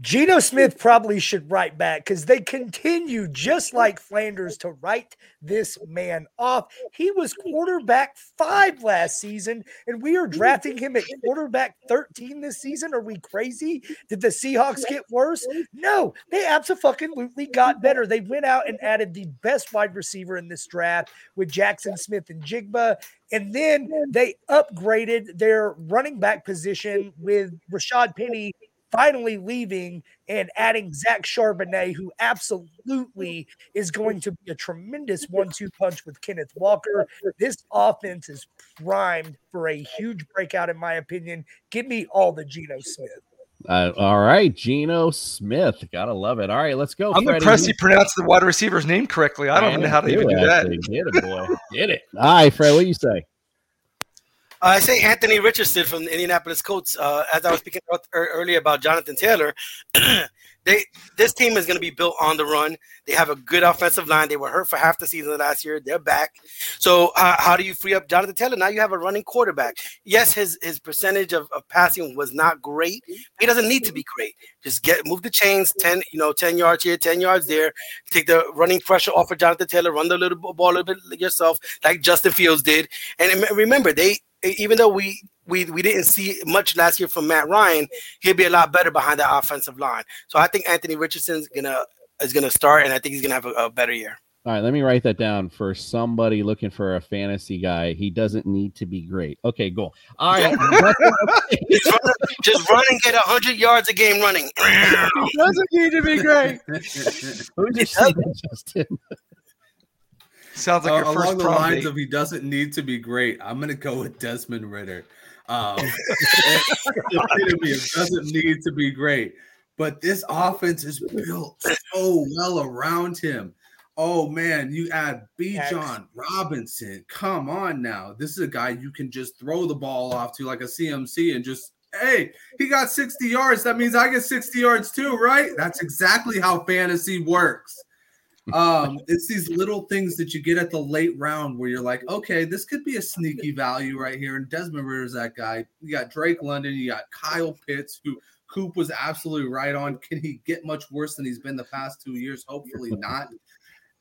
Geno Smith probably should write back because they continue, just like Flanders, to write this man off. He was quarterback five last season, and we are drafting him at quarterback 13 this season. Are we crazy? Did the Seahawks get worse? No, they absolutely got better. They went out and added the best wide receiver in this draft with Jaxon Smith-Njigba. And then they upgraded their running back position with Rashaad Penny finally leaving and adding Zach Charbonnet, who absolutely is going to be a tremendous one-two punch with Kenneth Walker. This offense is primed for a huge breakout, in my opinion. Give me all the Geno Smith. Uh, all right, Geno Smith. Gotta love it. All right, let's go. I'm Freddie. impressed he pronounced the wide receiver's name correctly. I don't even know how to even do that. actually. Get it, boy. Get it. All right, Fred, what do you say? I say Anthony Richardson from the Indianapolis Colts. Uh, as I was speaking about ear- earlier about Jonathan Taylor, they this team is going to be built on the run. They have a good offensive line. They were hurt for half the season last year. They're back. So uh, how do you free up Jonathan Taylor? Now you have a running quarterback. Yes, his his percentage of, of passing was not great. He doesn't need to be great. Just get move the chains, ten you know ten yards here, ten yards there. Take the running pressure off of Jonathan Taylor. Run the little ball a little bit yourself, like Justin Fields did. And remember, they even though we we we didn't see much last year from Matt Ryan, he'll be a lot better behind that offensive line. So I think Anthony Richardson's gonna is gonna start, and I think he's gonna have a, a better year. All right, let me write that down for somebody looking for a fantasy guy. He doesn't need to be great. Okay, cool. All right. just, run, just run and get hundred yards a game running. doesn't need to be great. Who just said Justin? Sounds like Uh, your first along the prom lines date. of he doesn't need to be great. I'm gonna go with Desmond Ridder. Um, it doesn't need to be great, but this offense is built so well around him. Oh man, you add B. John Robinson. Come on now, this is a guy you can just throw the ball off to like a CMC and just. Hey, he got 60 yards. That means I get 60 yards too, right? That's exactly how fantasy works um, it's these little things that you get at the late round where you're like, okay, this could be a sneaky value right here. And Desmond Ridder's that guy. You got Drake London, you got Kyle Pitts, who Coop was absolutely right on. Can he get much worse than he's been the past two years? Hopefully not.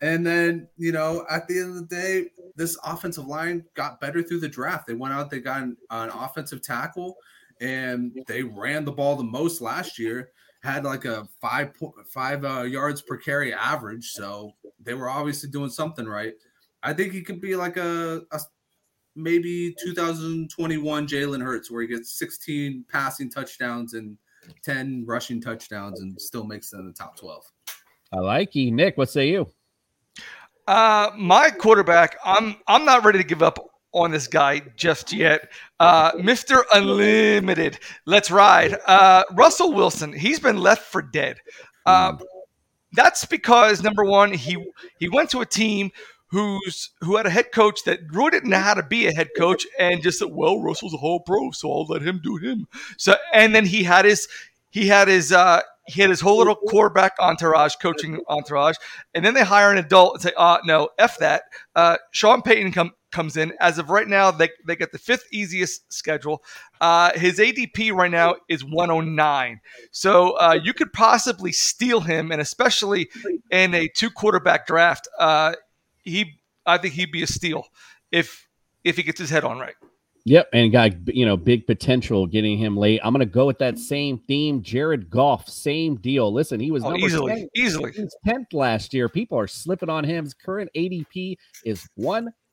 And then, you know, at the end of the day, this offensive line got better through the draft. They went out, they got an, an offensive tackle, and they ran the ball the most last year had like a five point five uh, yards per carry average, so they were obviously doing something right. I think he could be like a, a maybe 2021 Jalen Hurts, where he gets 16 passing touchdowns and 10 rushing touchdowns, and still makes it in the top 12. I like you, Nick. What say you? Uh, my quarterback, I'm I'm not ready to give up on this guy just yet. Uh, Mr. Unlimited, let's ride. Uh, Russell Wilson, he's been left for dead. Uh, that's because number one, he he went to a team who's who had a head coach that really didn't know how to be a head coach and just said, "Well, Russell's a whole pro, so I'll let him do him." So, and then he had his he had his uh, he had his whole little quarterback entourage, coaching entourage, and then they hire an adult and say, "Uh, no, f that." Uh, Sean Payton come comes in. As of right now, they, they get the fifth easiest schedule. Uh, his ADP right now is 109. So uh, you could possibly steal him, and especially in a two quarterback draft, uh, he I think he'd be a steal if if he gets his head on right. Yep, and got you know big potential getting him late. I'm going to go with that same theme. Jared Goff, same deal. Listen, he was Oh, easily, 10 easily. 10th last year. People are slipping on him. His current ADP is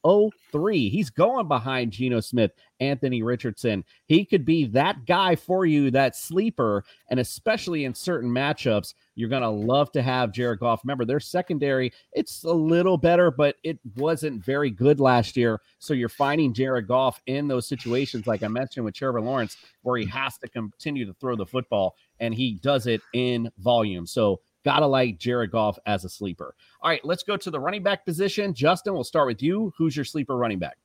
103. He's going behind Geno Smith, Anthony Richardson. He could be that guy for you, that sleeper, and especially in certain matchups, you're going to love to have Jared Goff. Remember, their secondary, it's a little better, but it wasn't very good last year. So you're finding Jared Goff in those situations, like I mentioned with Trevor Lawrence, where he has to continue to throw the football, and he does it in volume. So Gotta like Jared Goff as a sleeper. All right, let's go to the running back position. Justin, we'll start with you. Who's your sleeper running back?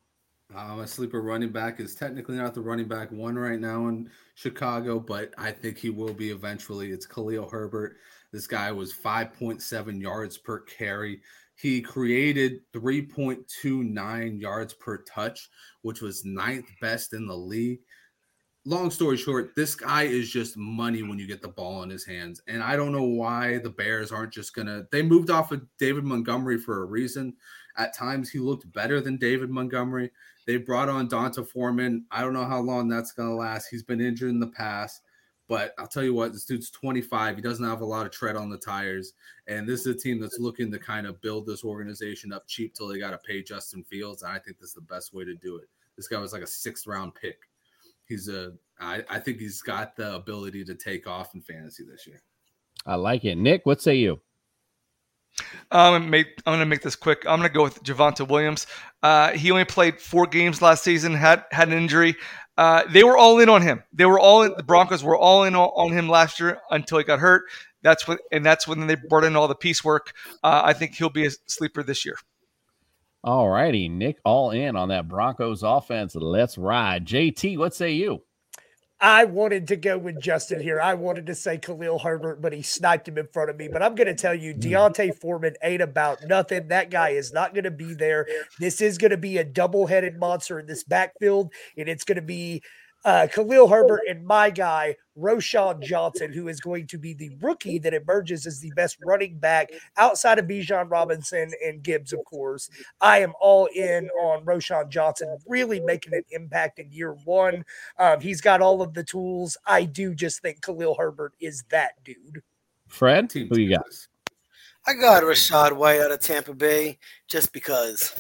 Uh, my sleeper running back is technically not the running back one right now in Chicago, but I think he will be eventually. It's Khalil Herbert. This guy was 5.7 yards per carry. He created 3.29 yards per touch, which was ninth best in the league. Long story short, this guy is just money when you get the ball in his hands. And I don't know why the Bears aren't just going to. They moved off of David Montgomery for a reason. At times, he looked better than David Montgomery. They brought on D'Onta Foreman. I don't know how long that's going to last. He's been injured in the past. But I'll tell you what, this dude's 25. He doesn't have a lot of tread on the tires. And this is a team that's looking to kind of build this organization up cheap till they got to pay Justin Fields. And I think this is the best way to do it. This guy was like a sixth round pick. He's a, I, I think he's got the ability to take off in fantasy this year. I like it. Nick, what say you? I'm gonna make I'm gonna make this quick. I'm gonna go with Javonte Williams. Uh, he only played four games last season. had had an injury. Uh, they were all in on him. They were all in, the Broncos were all in on, on him last year until he got hurt. That's what and that's when they brought in all the piecework. Uh, I think he'll be a sleeper this year. All righty, Nick, all in on that Broncos offense. Let's ride. JT, what say you? I wanted to go with Justin here. I wanted to say Khalil Herbert, but he sniped him in front of me. But I'm going to tell you, hmm. D'Onta Foreman ain't about nothing. That guy is not going to be there. This is going to be a double headed monster in this backfield, and it's going to be uh, Khalil Herbert and my guy, Roschon Johnson, who is going to be the rookie that emerges as the best running back outside of Bijan Robinson and Gibbs, of course. I am all in on Roschon Johnson, really making an impact in year one. Um, he's got all of the tools. I do just think Khalil Herbert is that dude. Fred, who you got? I got Rachaad White out of Tampa Bay just because.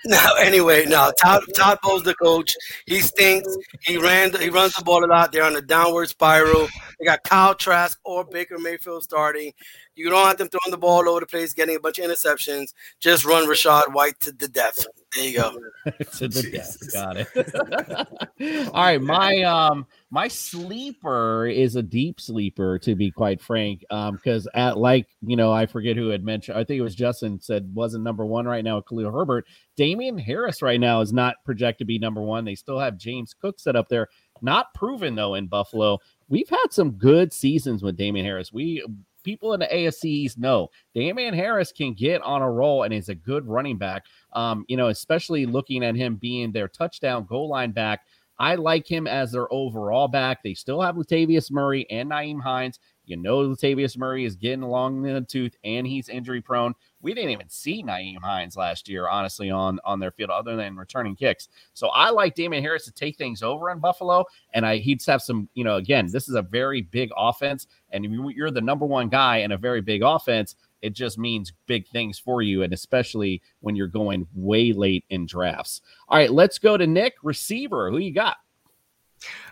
No, anyway, no. Todd Todd Bowles the coach. He stinks. He ran. He runs the ball a lot. They're on a downward spiral. They got Kyle Trask or Baker Mayfield starting. You don't have them throwing the ball all over the place, getting a bunch of interceptions. Just run Rachaad White to the death. There you go. to the death. Got it. All right, my um my sleeper is a deep sleeper to be quite frank. Um, because at like you know, I forget who had mentioned. I think it was Justin said wasn't number one right now. Khalil Herbert, Damien Harris right now is not projected to be number one. They still have James Cook set up there, not proven though in Buffalo. We've had some good seasons with Damien Harris. We people in the East know Damien Harris can get on a roll and is a good running back. Um, you know, especially looking at him being their touchdown goal line back. I like him as their overall back. They still have Latavius Murray and Nyheim Hines. You know, Latavius Murray is getting along in the tooth and he's injury prone. We didn't even see Nyheim Hines last year, honestly, on, on their field other than returning kicks. So I like Damien Harris to take things over in Buffalo. And I he'd have some, you know, again, this is a very big offense. And you- you're the number one guy in a very big offense, it just means big things for you. And especially when you're going way late in drafts. All right, let's go to Nick, receiver. Who you got?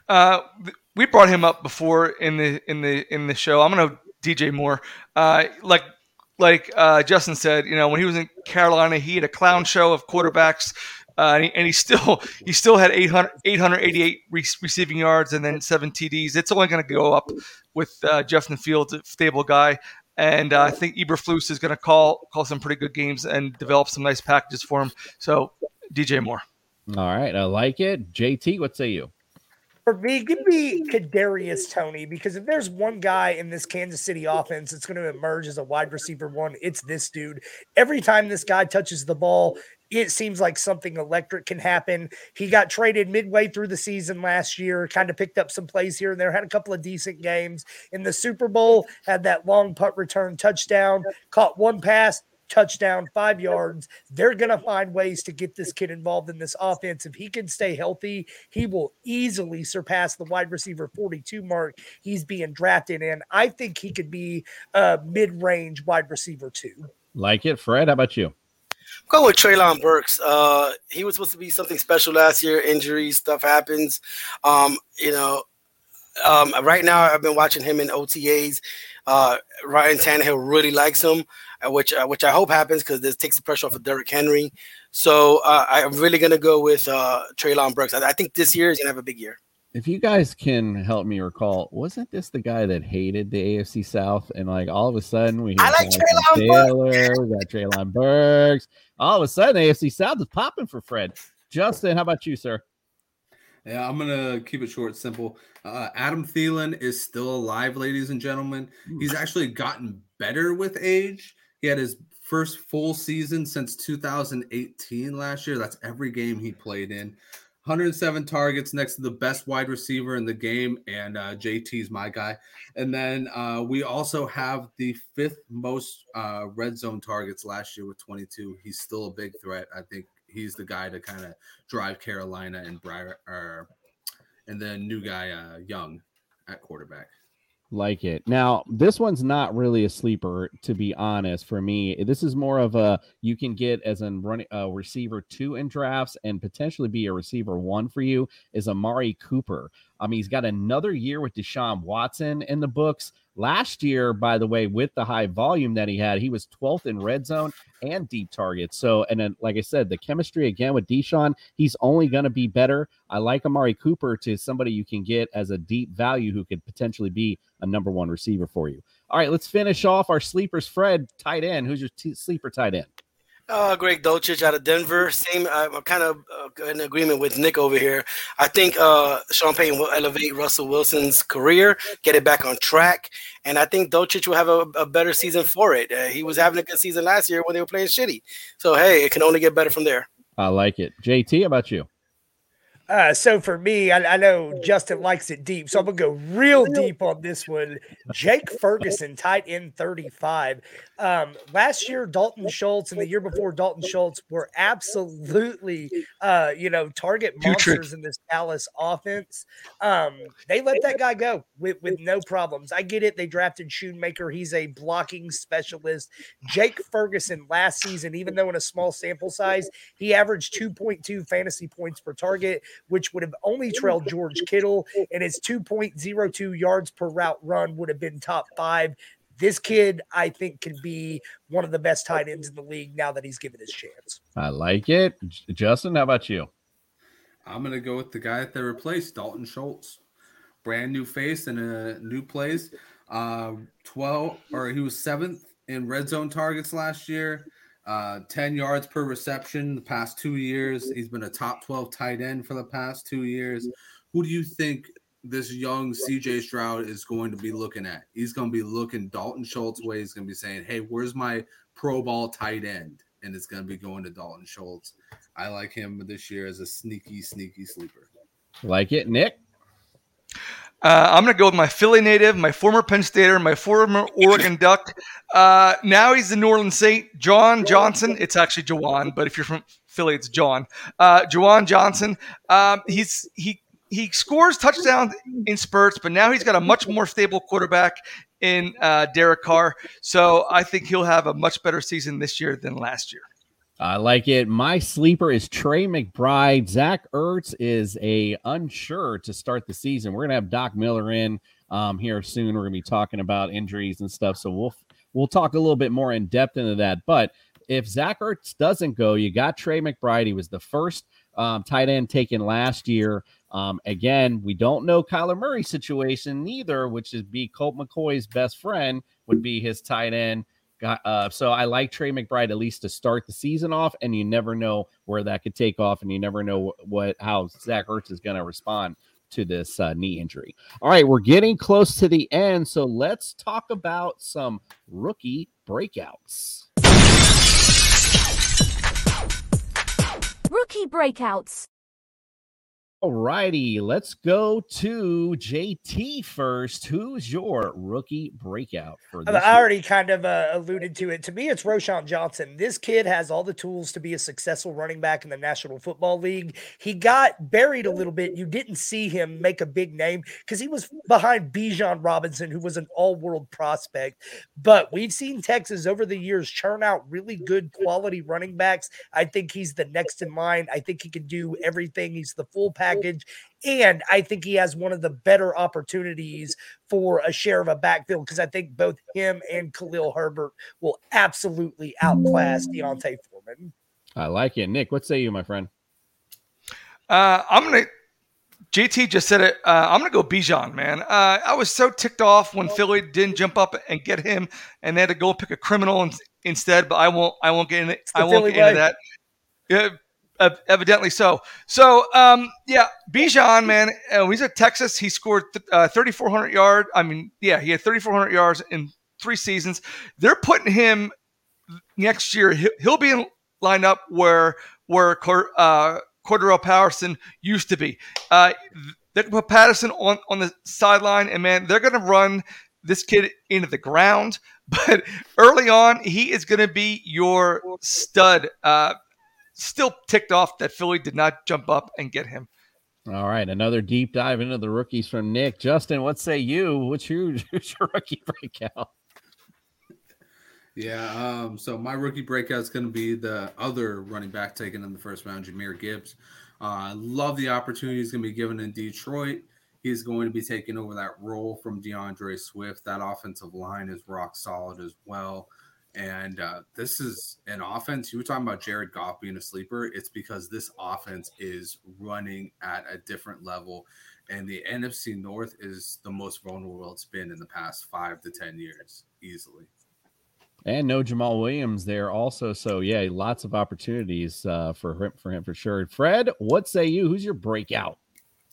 Uh, we brought him up before in the in the in the show. I'm gonna DJ Moore. Uh, like like uh, Justin said, you know, when he was in Carolina, he had a clown show of quarterbacks. Uh, and, he, and he still he still had 800, 888 re- receiving yards and then seven TDs. It's only going to go up with uh, Justin Fields, a stable guy. and uh, I think Eberflus is going to call call some pretty good games and develop some nice packages for him. So DJ Moore. All right, I like it. JT, what say you? For me, give me Kadarius Toney because if there's one guy in this Kansas City offense that's going to emerge as a wide receiver one, it's this dude. Every time this guy touches the ball, it seems like something electric can happen. He got traded midway through the season last year, kind of picked up some plays here and there, had a couple of decent games. In the Super Bowl, had that long punt return touchdown, caught one pass, touchdown, five yards. They're going to find ways to get this kid involved in this offense. If he can stay healthy, he will easily surpass the wide receiver 42 mark he's being drafted in. I think he could be a mid range wide receiver too. Like it, Fred. How about you? I'm going with Treylon Burks. Uh, he was supposed to be something special last year. Injuries, stuff happens. Um, you know, um, right now I've been watching him in OTAs. Uh, Ryan Tannehill really likes him, which uh, which I hope happens because this takes the pressure off of Derrick Henry. So uh, I'm really gonna go with uh, Treylon Burks. I, I think this year is gonna have a big year. If you guys can help me recall, wasn't this the guy that hated the AFC South? And like all of a sudden we I like Jonathan Treylon Taylor, we got Treylon Burks. All of a sudden, AFC South is popping for Fred. Justin, how about you, sir? Yeah, I'm gonna keep it short, simple. Uh, Adam Thielen is still alive, ladies and gentlemen. He's actually gotten better with age. He had his first full season since 2018 last year. That's every game he played in. 107 targets next to the best wide receiver in the game, and uh, JT's my guy. And then uh, we also have the fifth most uh, red zone targets last year with 22. He's still a big threat. I think he's the guy to kind of drive Carolina and Briar, and then new guy uh, Young at quarterback. Like it. Now, this one's not really a sleeper, to be honest. For me, this is more of a you can get as a running a receiver two in drafts and potentially be a receiver one for you is Amari Cooper. I mean, he's got another year with Deshaun Watson in the books. Last year, by the way, with the high volume that he had, he was 12th in red zone and deep targets. So, and then, like I said, the chemistry again with Deshaun, he's only going to be better. I like Amari Cooper to somebody you can get as a deep value who could potentially be a number one receiver for you. All right, let's finish off our sleepers. Fred, tight end. Who's your t- sleeper tight end? Uh, Greg Dulcich out of Denver. Same. I'm kind of uh, in agreement with Nick over here. I think uh, Sean Payton will elevate Russell Wilson's career, get it back on track, and I think Dolchich will have a, a better season for it. Uh, he was having a good season last year when they were playing shitty. So hey, it can only get better from there. I like it. JT, how about you? Uh, so for me, I, I know Justin likes it deep, so I'm gonna go real deep on this one. Jake Ferguson, tight end 35. Um, last year, Dalton Schultz, and the year before, Dalton Schultz were absolutely, uh, you know, target monsters in this Dallas offense. Um, they let that guy go with, with no problems. I get it. They drafted Schoonmaker. He's a blocking specialist. Jake Ferguson last season, even though in a small sample size, he averaged 2.2 fantasy points per target, which would have only trailed George Kittle, and his 2.02 yards per route run would have been top five. This kid, I think, can be one of the best tight ends in the league now that he's given his chance. I like it. Justin, how about you? I'm gonna go with the guy that they replaced, Dalton Schultz. Brand new face and a new place. Uh, 12 or he was seventh in red zone targets last year. Uh, 10 yards per reception the past two years. He's been a top 12 tight end for the past two years. Who do you think this young CJ Stroud is going to be looking at? He's going to be looking Dalton Schultz way. He's going to be saying, Hey, where's my pro ball tight end? And it's going to be going to Dalton Schultz. I like him this year as a sneaky, sneaky sleeper. Like it, Nick? Uh, I'm going to go with my Philly native, my former Penn Stater, my former Oregon Duck. Uh, now he's the New Orleans Saint, John Johnson. It's actually Juwan, but if you're from Philly, it's John. Uh, Juwan Johnson. Um, he's he he scores touchdowns in spurts, but now he's got a much more stable quarterback in uh, Derek Carr. So I think he'll have a much better season this year than last year. I like it. My sleeper is Trey McBride. Zach Ertz is a unsure to start the season. We're gonna have Doc Miller in um, here soon. We're gonna be talking about injuries and stuff, so we'll we'll talk a little bit more in depth into that. But if Zach Ertz doesn't go, you got Trey McBride. He was the first um, tight end taken last year. Um, again, we don't know Kyler Murray's situation either, which is be Colt McCoy's best friend would be his tight end. Got, uh, so I like Trey McBride at least to start the season off, and you never know where that could take off, and you never know what how Zach Ertz is going to respond to this uh, knee injury. All right, we're getting close to the end, so let's talk about some rookie breakouts. Rookie breakouts. All righty, let's go to JT first. Who's your rookie breakout for this? I year? already kind of uh, alluded to it. To me, it's Roschon Johnson. This kid has all the tools to be a successful running back in the National Football League. He got buried a little bit. You didn't see him make a big name because he was behind Bijan Robinson, who was an all-world prospect. But we've seen Texas over the years churn out really good quality running backs. I think he's the next in line. I think he can do everything. He's the full package. And I think he has one of the better opportunities for a share of a backfield because I think both him and Khalil Herbert will absolutely outclass D'Onta Foreman. I like it. Nick, what say you, my friend? Uh, I'm gonna. JT just said it. Uh, I'm gonna go Bijan, man. Uh, I was so ticked off when Philly didn't jump up and get him, and they had to go pick a criminal in, instead. But I won't. I won't get in it. I won't Philly get into that. Yeah, ev- evidently so. So, um, yeah, Bijan, man. Uh, when he's at Texas, he scored th- uh, 3,400 yards. I mean, yeah, he had 3,400 yards in three seasons. They're putting him next year. He'll, be in lined up where where uh, Cordarrelle Patterson used to be. Uh, they can put Patterson on on the sideline, and man, they're going to run this kid into the ground. But early on, he is going to be your stud. Uh, still ticked off that Philly did not jump up and get him. All right, another deep dive into the rookies from Nick. Justin, what say you? What's your, who's your rookie breakout? Yeah, um, so my rookie breakout is going to be the other running back taken in the first round, Jahmyr Gibbs. Uh, I love the opportunity he's going to be given in Detroit. He's going to be taking over that role from D'Andre Swift. That offensive line is rock solid as well. And uh, this is an offense. You were talking about Jared Goff being a sleeper. It's because this offense is running at a different level. And the NFC North is the most vulnerable it's been in the past five to 10 years, easily. And no Jamaal Williams there also. So yeah, lots of opportunities uh, for him for him for sure. Fred, what say you? Who's your breakout?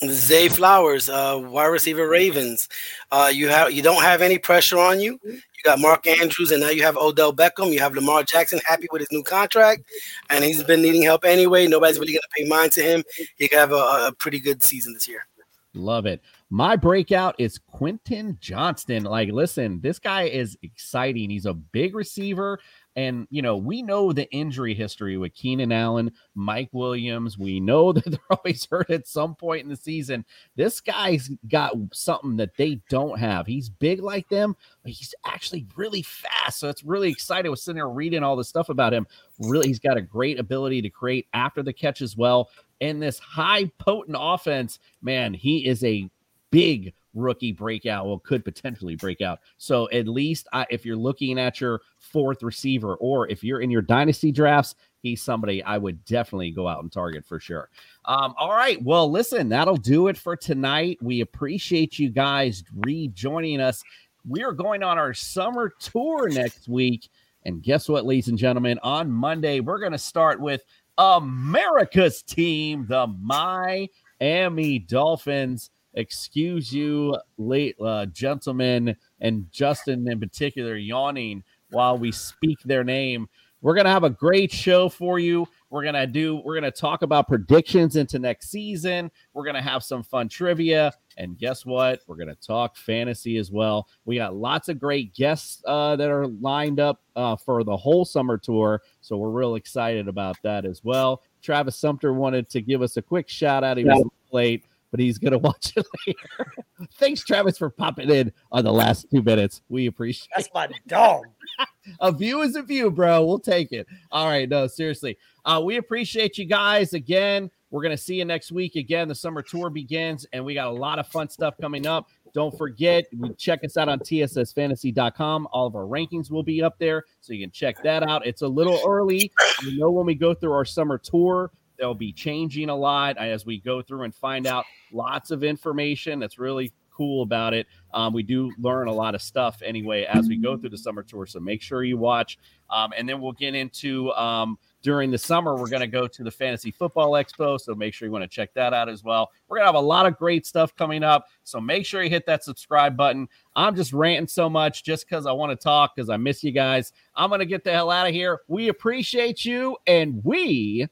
Zay Flowers, uh, wide receiver Ravens. Uh, you have you don't have any pressure on you. You got Mark Andrews, and now you have Odell Beckham. You have Lamar Jackson, happy with his new contract, and he's been needing help anyway. Nobody's really going to pay mind to him. He could have a, a pretty good season this year. Love it. My breakout is Quentin Johnston. Like, listen, this guy is exciting. He's a big receiver. And, you know, we know the injury history with Keenan Allen, Mike Williams. We know that they're always hurt at some point in the season. This guy's got something that they don't have. He's big like them, but he's actually really fast. So it's really exciting. I was sitting there reading all this stuff about him. Really, he's got a great ability to create after the catch as well. And this high potent offense, man, he is a big rookie breakout well could potentially break out. So at least I, if you're looking at your fourth receiver or if you're in your dynasty drafts he's somebody i would definitely go out and target for sure. Um, all right. Well listen that'll do it for tonight. We appreciate you guys rejoining us. We are going on our summer tour next week. And guess what ladies and gentlemen? On monday we're going to start with america's team the miami dolphins excuse you, late uh, gentlemen, and Justin in particular, yawning while we speak their name. We're gonna have a great show for you. We're gonna do. We're gonna talk about predictions into next season. We're gonna have some fun trivia, and guess what? We're gonna talk fantasy as well. We got lots of great guests uh, that are lined up uh, for the whole summer tour, so we're real excited about that as well. Travis Sumter wanted to give us a quick shout out. He was late but he's gonna watch it later. Thanks, Travis, for popping in on the last two minutes. We appreciate. That's my dog. a view is a view, bro. We'll take it. All right, no, seriously. Uh, we appreciate you guys again. We're gonna see you next week again. The summer tour begins, and we got a lot of fun stuff coming up. Don't forget, check us out on tssfantasy.com. All of our rankings will be up there, so you can check that out. It's a little early. You know when we go through our summer tour, they'll be changing a lot as we go through and find out lots of information. That's really cool about it. Um, we do learn a lot of stuff anyway as we go through the summer tour. So make sure you watch. Um, and then we'll get into um, during the summer, we're going to go to the Fantasy Football Expo. So make sure you want to check that out as well. We're going to have a lot of great stuff coming up. So make sure you hit that subscribe button. I'm just ranting so much just because I want to talk because I miss you guys. I'm going to get the hell out of here. We appreciate you, and we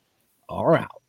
are out.